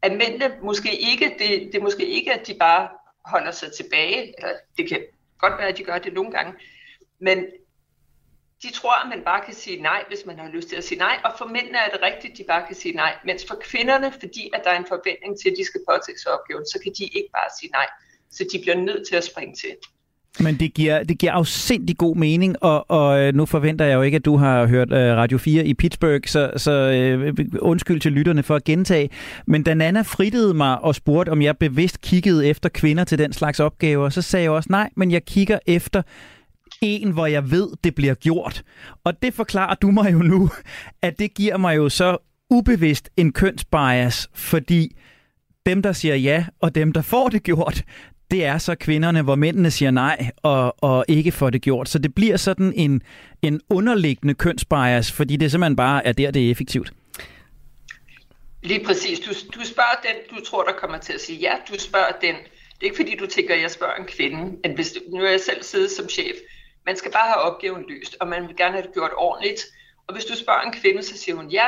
at mændene måske ikke, det, det er måske ikke, at de bare holder sig tilbage, eller det kan godt være, at de gør det nogle gange, men de tror, at man bare kan sige nej, hvis man har lyst til at sige nej, og for mændene er det rigtigt, at de bare kan sige nej, mens for kvinderne, fordi at der er en forventning til, at de skal påtage sig opgaven, så kan de ikke bare sige nej, så de bliver nødt til at springe til. Men det giver, det giver afsindig god mening, og, og øh, nu forventer jeg jo ikke, at du har hørt øh, Radio 4 i Pittsburgh, så, så øh, undskyld til lytterne for at gentage. Men da Nana frittede mig og spurgte, om jeg bevidst kiggede efter kvinder til den slags opgaver, så sagde jeg også nej, men jeg kigger efter en, hvor jeg ved, det bliver gjort. Og det forklarer du mig jo nu, at det giver mig jo så ubevidst en kønsbias, fordi dem, der siger ja, og dem, der får det gjort, det er så kvinderne, hvor mændene siger nej og, og ikke får det gjort. Så det bliver sådan en, en underliggende kønsbias, fordi det simpelthen bare er der, det er effektivt. Lige præcis. Du, du spørger den, du tror, der kommer til at sige ja. Du spørger den. Det er ikke fordi, du tænker, at jeg spørger en kvinde. Men hvis, nu er jeg selv siddet som chef. Man skal bare have opgaven løst, og man vil gerne have det gjort ordentligt. Og hvis du spørger en kvinde, så siger hun ja.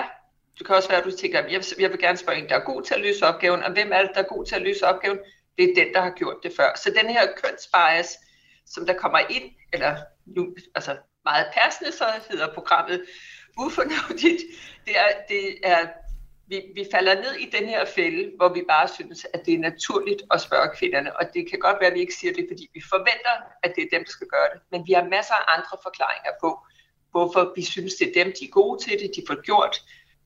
Du kan også være, at du tænker, at jeg, jeg vil gerne spørge en, der er god til at løse opgaven. Og hvem er det, der er god til at løse opgaven? Det er den, der har gjort det før. Så den her kønsbias, som der kommer ind, eller nu, altså meget passende, så hedder programmet ufornuftigt, det er, det er vi, vi falder ned i den her fælde, hvor vi bare synes, at det er naturligt at spørge kvinderne. Og det kan godt være, at vi ikke siger det, fordi vi forventer, at det er dem, der skal gøre det. Men vi har masser af andre forklaringer på, hvorfor vi synes, det er dem, de er gode til det, de får gjort.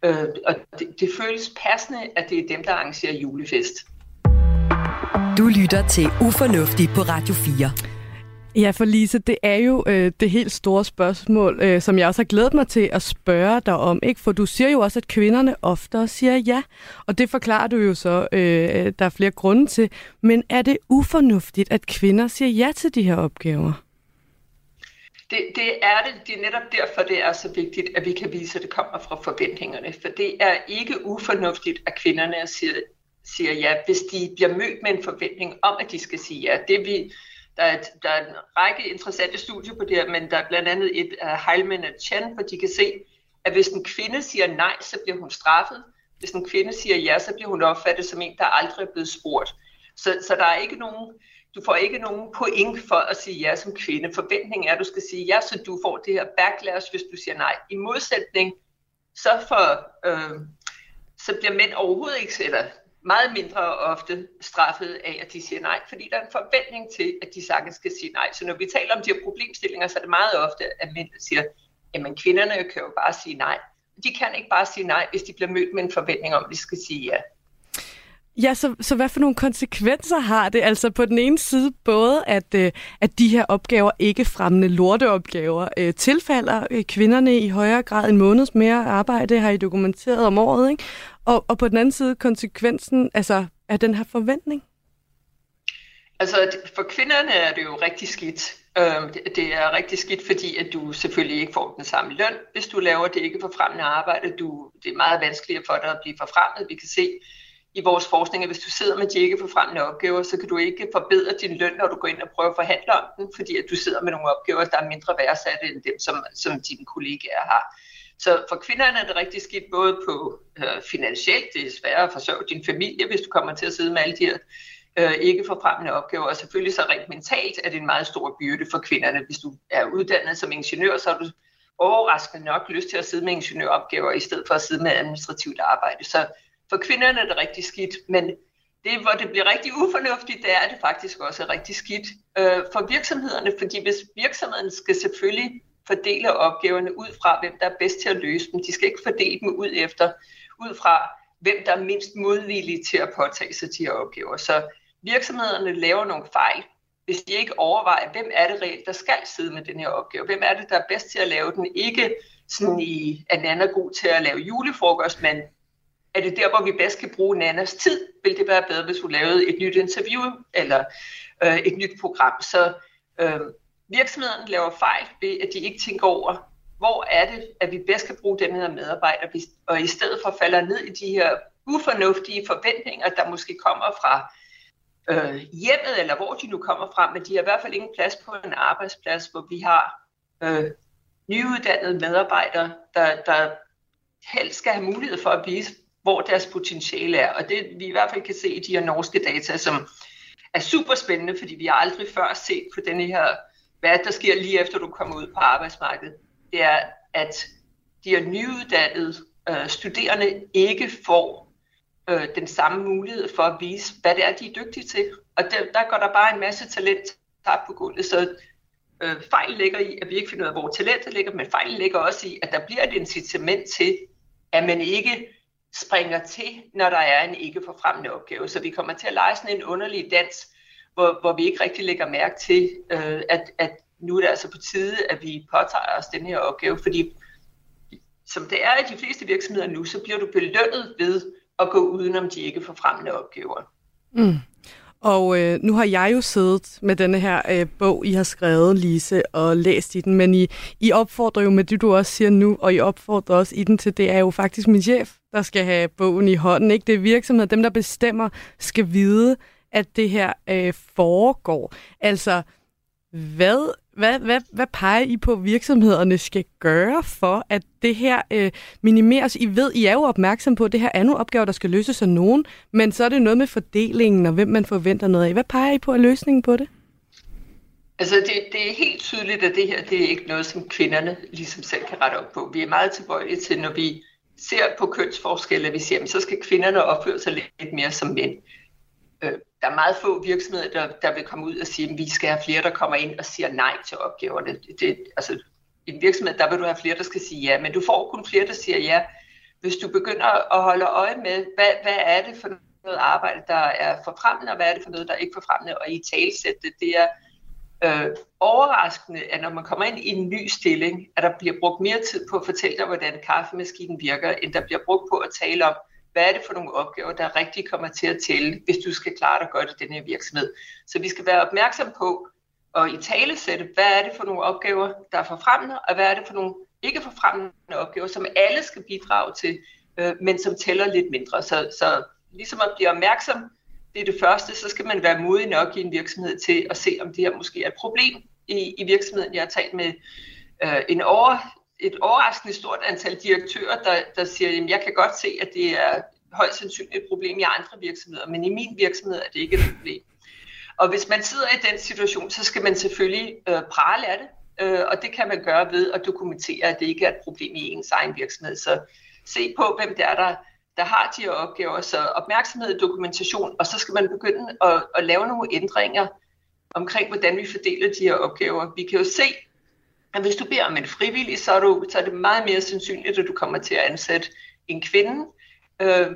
Øh, og det, det føles passende, at det er dem, der arrangerer julefest. Du lytter til Ufornuftig på Radio 4. Ja, for Lise, det er jo øh, det helt store spørgsmål, øh, som jeg også har glædet mig til at spørge dig om. Ikke? For du siger jo også, at kvinderne oftere siger ja, og det forklarer du jo så, øh, der er flere grunde til. Men er det ufornuftigt, at kvinder siger ja til de her opgaver? Det, det er det. Det er netop derfor, det er så vigtigt, at vi kan vise, at det kommer fra forventningerne. For det er ikke ufornuftigt, at kvinderne siger siger ja, hvis de bliver mødt med en forventning om, at de skal sige ja. Det vi, der, er, der er en række interessante studier på det her, men der er blandt andet et af Heilman og Chan, hvor de kan se, at hvis en kvinde siger nej, så bliver hun straffet. Hvis en kvinde siger ja, så bliver hun opfattet som en, der aldrig er blevet spurgt. Så, så der er ikke nogen, du får ikke nogen point for at sige ja som kvinde. Forventningen er, at du skal sige ja, så du får det her backlash, hvis du siger nej. I modsætning, så, for, øh, så bliver mænd overhovedet ikke, eller meget mindre ofte straffet af, at de siger nej, fordi der er en forventning til, at de sagtens skal sige nej. Så når vi taler om de her problemstillinger, så er det meget ofte, at mænd siger, jamen kvinderne kan jo bare sige nej. De kan ikke bare sige nej, hvis de bliver mødt med en forventning om, at de skal sige ja. Ja, så, så hvad for nogle konsekvenser har det? Altså på den ene side både, at, øh, at de her opgaver, ikke fremmende lorteopgaver, øh, tilfalder øh, kvinderne i højere grad en måneds mere arbejde, har I dokumenteret om året, ikke? Og, og på den anden side konsekvensen altså, af den her forventning? Altså for kvinderne er det jo rigtig skidt. Øhm, det er rigtig skidt, fordi at du selvfølgelig ikke får den samme løn, hvis du laver det ikke forfremmende arbejde. Du, det er meget vanskeligere for dig at blive forfremmet. Vi kan se i vores forskning, at hvis du sidder med de ikke forfremmende opgaver, så kan du ikke forbedre din løn, når du går ind og prøver at forhandle om den, fordi at du sidder med nogle opgaver, der er mindre værdsatte end dem, som, som dine kollegaer har. Så for kvinderne er det rigtig skidt både på øh, finansielt, det er sværere at forsørge din familie, hvis du kommer til at sidde med alle de her øh, ikke forfremmende opgaver, og selvfølgelig så rent mentalt er det en meget stor byrde for kvinderne. Hvis du er uddannet som ingeniør, så har du overraskende nok lyst til at sidde med ingeniøropgaver, i stedet for at sidde med administrativt arbejde. Så for kvinderne er det rigtig skidt, men det, hvor det bliver rigtig ufornuftigt, det er det faktisk også rigtig skidt øh, for virksomhederne, fordi hvis virksomheden skal selvfølgelig fordele opgaverne ud fra, hvem der er bedst til at løse dem. De skal ikke fordele dem ud efter, ud fra, hvem der er mindst modvillige til at påtage sig de her opgaver. Så virksomhederne laver nogle fejl, hvis de ikke overvejer, hvem er det reelt, der skal sidde med den her opgave. Hvem er det, der er bedst til at lave den? Ikke sådan i, at Nana er god til at lave julefrokost, men er det der, hvor vi bedst kan bruge Nannas tid? Vil det være bedre, hvis hun lavede et nyt interview eller øh, et nyt program? Så øh, virksomheden laver fejl ved, at de ikke tænker over, hvor er det, at vi bedst kan bruge den her medarbejder, og i stedet for falder ned i de her ufornuftige forventninger, der måske kommer fra øh, hjemmet, eller hvor de nu kommer fra, men de har i hvert fald ingen plads på en arbejdsplads, hvor vi har øh, nyuddannede medarbejdere, der, der helst skal have mulighed for at vise, hvor deres potentiale er. Og det vi i hvert fald kan se i de her norske data, som er super spændende, fordi vi har aldrig før set på denne her, hvad der sker lige efter du kommer ud på arbejdsmarkedet, det er, at de her nyuddannede øh, studerende ikke får øh, den samme mulighed for at vise, hvad det er, de er dygtige til. Og der, der går der bare en masse talent tabt på gulvet, så øh, fejl ligger i, at vi ikke finder ud af, hvor talentet ligger, men fejlen ligger også i, at der bliver et incitament til, at man ikke springer til, når der er en ikke forfremmende opgave. Så vi kommer til at lege sådan en underlig dans, hvor, hvor vi ikke rigtig lægger mærke til, øh, at, at nu er det altså på tide, at vi påtager os den her opgave, fordi som det er i de fleste virksomheder nu, så bliver du belønnet ved at gå udenom de ikke forfremmende opgaver. Mm. Og øh, nu har jeg jo siddet med denne her øh, bog, I har skrevet, Lise, og læst i den, men I, I opfordrer jo med det, du også siger nu, og I opfordrer også i den til, det er jo faktisk min chef, der skal have bogen i hånden. Ikke? Det er virksomheden, dem der bestemmer, skal vide, at det her øh, foregår. Altså, hvad, hvad, hvad, hvad peger I på, virksomhederne skal gøre for, at det her øh, minimeres? I ved, I er jo opmærksom på, at det her er nogle opgaver, der skal løses af nogen, men så er det noget med fordelingen og hvem man forventer noget af. Hvad peger I på af løsningen på det? Altså, det, det er helt tydeligt, at det her det er ikke noget, som kvinderne ligesom selv kan rette op på. Vi er meget tilbøjelige til, når vi ser på kønsforskelle, at vi siger, at så skal kvinderne opføre sig lidt mere som mænd. Øh, der er meget få virksomheder, der, der vil komme ud og sige, at vi skal have flere, der kommer ind og siger nej til opgaverne. Det, det, altså, i en virksomhed, der vil du have flere, der skal sige ja, men du får kun flere, der siger ja. Hvis du begynder at holde øje med, hvad, hvad er det for noget arbejde, der er forfremmende, og hvad er det for noget, der er ikke forfremmende, og i talsætte det, det er øh, overraskende, at når man kommer ind i en ny stilling, at der bliver brugt mere tid på at fortælle dig, hvordan kaffemaskinen virker, end der bliver brugt på at tale om, hvad er det for nogle opgaver, der rigtig kommer til at tælle, hvis du skal klare dig godt i den her virksomhed. Så vi skal være opmærksom på og i tale sætte, hvad er det for nogle opgaver, der er forfremmende, og hvad er det for nogle ikke forfremmende opgaver, som alle skal bidrage til, øh, men som tæller lidt mindre. Så, så ligesom at blive opmærksom, det er det første, så skal man være modig nok i en virksomhed til at se, om det her måske er et problem i, i virksomheden. Jeg har talt med øh, en over, et overraskende stort antal direktører, der, der siger, at jeg kan godt se, at det er højst sandsynligt et problem i andre virksomheder, men i min virksomhed er det ikke et problem. Og hvis man sidder i den situation, så skal man selvfølgelig øh, prale af det, øh, og det kan man gøre ved at dokumentere, at det ikke er et problem i ens egen virksomhed. Så se på, hvem det er, der, der har de her opgaver, så opmærksomhed, dokumentation, og så skal man begynde at, at lave nogle ændringer omkring, hvordan vi fordeler de her opgaver. Vi kan jo se, men hvis du beder om en frivillig, så er, du, så er det meget mere sandsynligt, at du kommer til at ansætte en kvinde. Øh,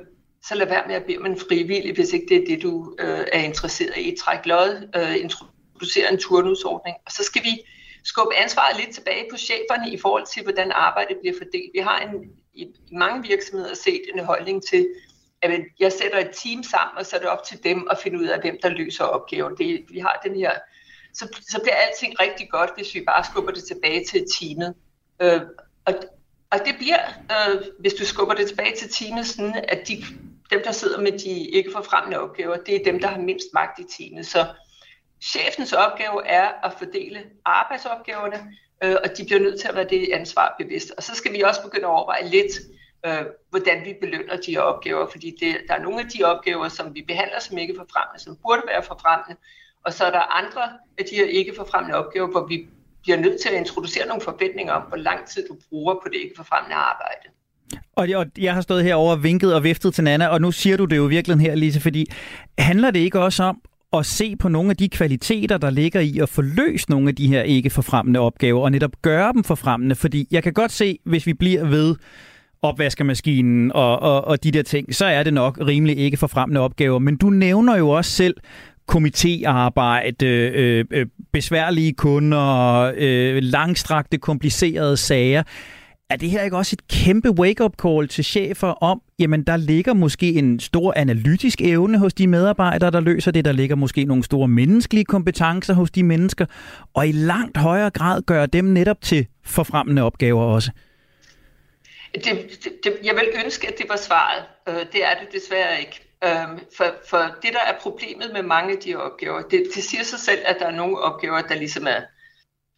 så lad være med at bede om en frivillig, hvis ikke det er det, du øh, er interesseret i. Træk lod, øh, introducere en turnusordning. Og så skal vi skubbe ansvaret lidt tilbage på cheferne i forhold til, hvordan arbejdet bliver fordelt. Vi har en, i mange virksomheder set en holdning til, at jeg sætter et team sammen, og så er det op til dem at finde ud af, hvem der løser opgaven. Det, vi har den her så, så bliver alting rigtig godt, hvis vi bare skubber det tilbage til teamet. Øh, og, og det bliver, øh, hvis du skubber det tilbage til teamet, sådan at de, dem, der sidder med de ikke forfremmende opgaver, det er dem, der har mindst magt i teamet. Så chefens opgave er at fordele arbejdsopgaverne, øh, og de bliver nødt til at være det ansvar bevidst. Og så skal vi også begynde at overveje lidt, øh, hvordan vi belønner de her opgaver, fordi det, der er nogle af de opgaver, som vi behandler som ikke forfremmende, som burde være forfremmende, og så er der andre af de her ikke forfremmende opgaver, hvor vi bliver nødt til at introducere nogle forventninger om, hvor lang tid du bruger på det ikke forfremmende arbejde. Og, og jeg har stået herovre og vinket og viftet til Nana, og nu siger du det jo virkelig her, Lise, fordi handler det ikke også om at se på nogle af de kvaliteter, der ligger i at få løst nogle af de her ikke forfremmende opgaver, og netop gøre dem forfremmende? Fordi jeg kan godt se, hvis vi bliver ved opvaskemaskinen og, og, og de der ting, så er det nok rimelig ikke forfremmende opgaver. Men du nævner jo også selv komitéarbejde, øh, øh, besværlige kunder, øh, langstrakte, komplicerede sager. Er det her ikke også et kæmpe wake-up call til chefer om, jamen der ligger måske en stor analytisk evne hos de medarbejdere, der løser det, der ligger måske nogle store menneskelige kompetencer hos de mennesker, og i langt højere grad gør dem netop til forfremmende opgaver også? Det, det, det, jeg vil ønske, at det var svaret. Øh, det er det desværre ikke. Øhm, for, for det, der er problemet med mange af de opgaver, det, det siger sig selv, at der er nogle opgaver, der ligesom er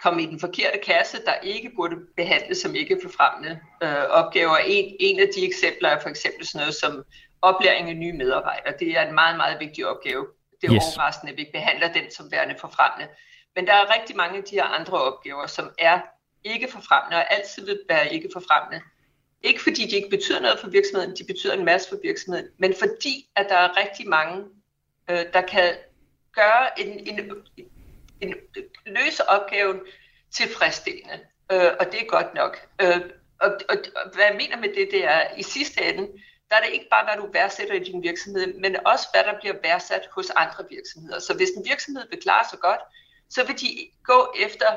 kommet i den forkerte kasse, der ikke burde behandles som ikke forfremmende øh, opgaver. En, en af de eksempler er for eksempel sådan noget som oplæring af nye medarbejdere. Det er en meget, meget vigtig opgave. Det er yes. overraskende, at vi ikke behandler den som værende forfremmende. Men der er rigtig mange af de her andre opgaver, som er ikke forfremmende og altid vil være ikke forfremmende. Ikke fordi de ikke betyder noget for virksomheden, de betyder en masse for virksomheden, men fordi at der er rigtig mange, øh, der kan gøre en, en, en, løse opgaven tilfredsstillende. Øh, og det er godt nok. Øh, og, og, og hvad jeg mener med det, det er, i sidste ende, der er det ikke bare, hvad du værdsætter i din virksomhed, men også, hvad der bliver værdsat hos andre virksomheder. Så hvis en virksomhed vil klare sig godt, så vil de gå efter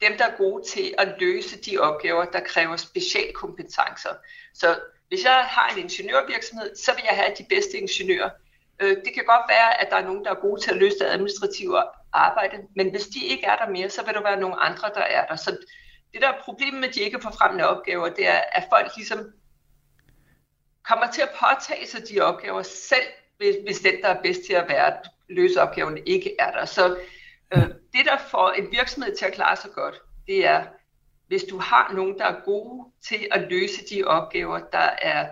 dem, der er gode til at løse de opgaver, der kræver specialkompetencer. Så hvis jeg har en ingeniørvirksomhed, så vil jeg have de bedste ingeniører. Øh, det kan godt være, at der er nogen, der er gode til at løse det administrative arbejde, men hvis de ikke er der mere, så vil der være nogle andre, der er der. Så det der er problemet med de ikke får fremmende opgaver, det er, at folk ligesom kommer til at påtage sig de opgaver selv, hvis, hvis den, der er bedst til at være løse opgaven, ikke er der. Så Øh, det, der får en virksomhed til at klare sig godt, det er, hvis du har nogen, der er gode til at løse de opgaver, der er,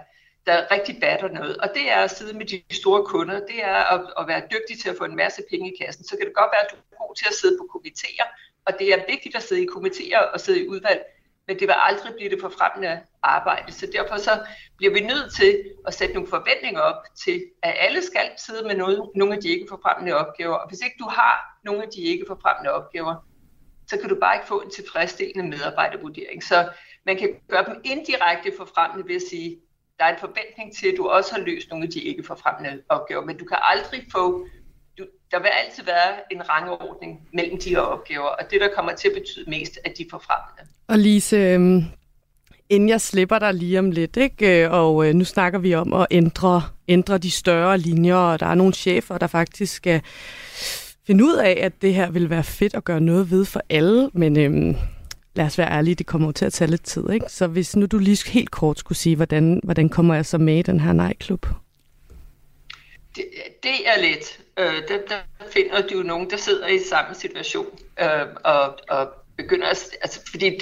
der rigtig batter noget. Og det er at sidde med de store kunder, det er at, at være dygtig til at få en masse penge i kassen. Så kan det godt være, at du er god til at sidde på komitéer, og det er vigtigt at sidde i komitéer og sidde i udvalg, men det vil aldrig blive det forfremmende arbejde. Så derfor så bliver vi nødt til at sætte nogle forventninger op til, at alle skal sidde med noget, nogle af de ikke forfremmende opgaver. Og hvis ikke du har nogle af de ikke forfremmende opgaver, så kan du bare ikke få en tilfredsstillende medarbejdervurdering. Så man kan gøre dem indirekte forfremmende ved at sige, der er en forventning til, at du også har løst nogle af de ikke forfremmende opgaver, men du kan aldrig få du, der vil altid være en rangordning mellem de her opgaver, og det, der kommer til at betyde mest, at de får fremmede. Og Lise, øhm, inden jeg slipper dig lige om lidt, ikke? Øh, og øh, nu snakker vi om at ændre, ændre de større linjer, og der er nogle chefer, der faktisk øh, skal finde ud af, at det her vil være fedt at gøre noget ved for alle, men øhm, lad os være ærlige, det kommer til at tage lidt tid. Ikke? Så hvis nu du lige helt kort skulle sige, hvordan, hvordan kommer jeg så med i den her nejklub? Det, det er let. Øh, der, der finder du nogen, der sidder i samme situation øh, og, og begynder at... Altså, fordi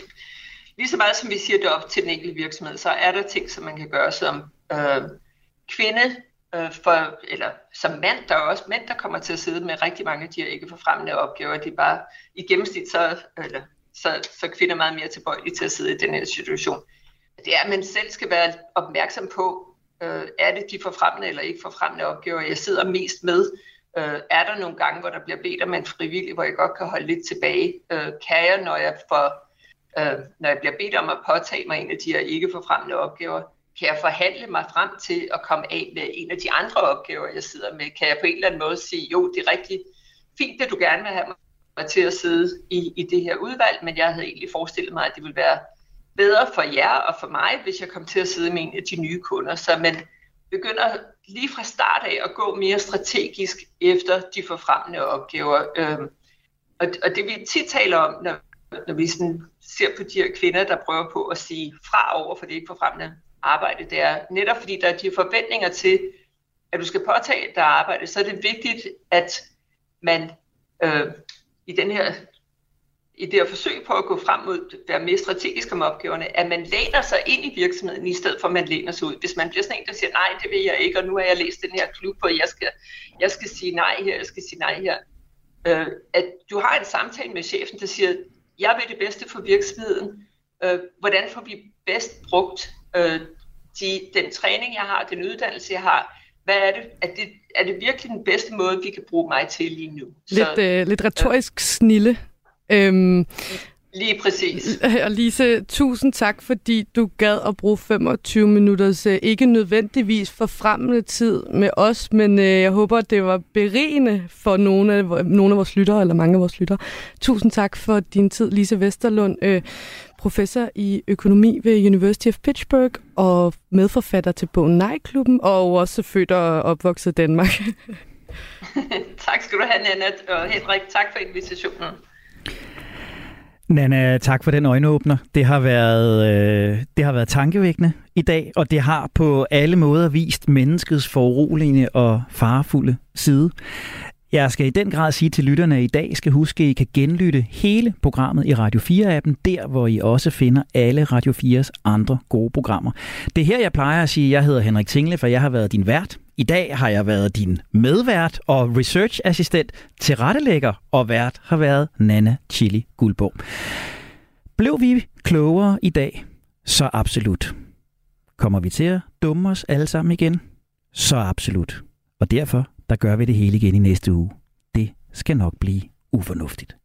lige så meget som vi siger det op til den enkelte virksomhed, så er der ting, som man kan gøre som øh, kvinde, øh, for, eller som mand. Der er også mænd, der kommer til at sidde med rigtig mange af de her ikke forfremmende opgaver. Det er bare i gennemsnit, så, eller, så, så kvinder meget mere tilbøjelige til at sidde i den her situation. Det er, at man selv skal være opmærksom på, Øh, er det de forfremmende eller ikke forfremmende opgaver, jeg sidder mest med? Øh, er der nogle gange, hvor der bliver bedt om en frivillig, hvor jeg godt kan holde lidt tilbage? Øh, kan jeg, når jeg, får, øh, når jeg bliver bedt om at påtage mig en af de her ikke forfremmende opgaver, kan jeg forhandle mig frem til at komme af med en af de andre opgaver, jeg sidder med? Kan jeg på en eller anden måde sige, jo, det er rigtig fint, at du gerne vil have mig til at sidde i, i det her udvalg, men jeg havde egentlig forestillet mig, at det ville være bedre for jer og for mig, hvis jeg kom til at sidde med en af de nye kunder. Så man begynder lige fra start af at gå mere strategisk efter de forfremmende opgaver. Øhm, og, og det vi tit taler om, når, når vi sådan ser på de her kvinder, der prøver på at sige fra over for det ikke forfremmende arbejde, det er netop fordi der er de forventninger til, at du skal påtage dig arbejde, så er det vigtigt, at man øh, i den her i det her forsøg på at gå frem mod at være mere strategisk om opgaverne, at man læner sig ind i virksomheden, i stedet for at man læner sig ud. Hvis man bliver sådan en, der siger, nej, det vil jeg ikke, og nu har jeg læst den her klub, og jeg skal, jeg skal sige nej her, jeg skal sige nej her. Øh, at du har en samtale med chefen, der siger, jeg vil det bedste for virksomheden. Øh, hvordan får vi bedst brugt øh, de, den træning, jeg har, den uddannelse, jeg har? Hvad er det? Er det, er det virkelig den bedste måde, vi kan bruge mig til lige nu? Lidt, Så, øh, lidt retorisk øh, snille. Øhm, Lige præcis. Og Lise, tusind tak, fordi du gad at bruge 25 minutters øh, ikke nødvendigvis forfremmende tid med os, men øh, jeg håber, at det var berigende for nogle af, nogle af vores lyttere, eller mange af vores lyttere. Tusind tak for din tid, Lise Vesterlund, øh, professor i økonomi ved University of Pittsburgh og medforfatter til bogen Nej-klubben, og også født og opvokset i Danmark. tak skal du have, Nana, og Henrik, tak for invitationen. Nana, tak for den øjenåbner. Det har været, øh, det har været tankevækkende i dag, og det har på alle måder vist menneskets foruroligende og farefulde side. Jeg skal i den grad sige til lytterne, at I dag skal huske, at I kan genlytte hele programmet i Radio 4-appen, der hvor I også finder alle Radio 4's andre gode programmer. Det er her, jeg plejer at sige, at jeg hedder Henrik Tingle, for jeg har været din vært. I dag har jeg været din medvært og researchassistent, tilrettelægger og vært har været Nana Chili Guldborg. Blev vi klogere i dag? Så absolut. Kommer vi til at dumme os alle sammen igen? Så absolut. Og derfor, der gør vi det hele igen i næste uge. Det skal nok blive ufornuftigt.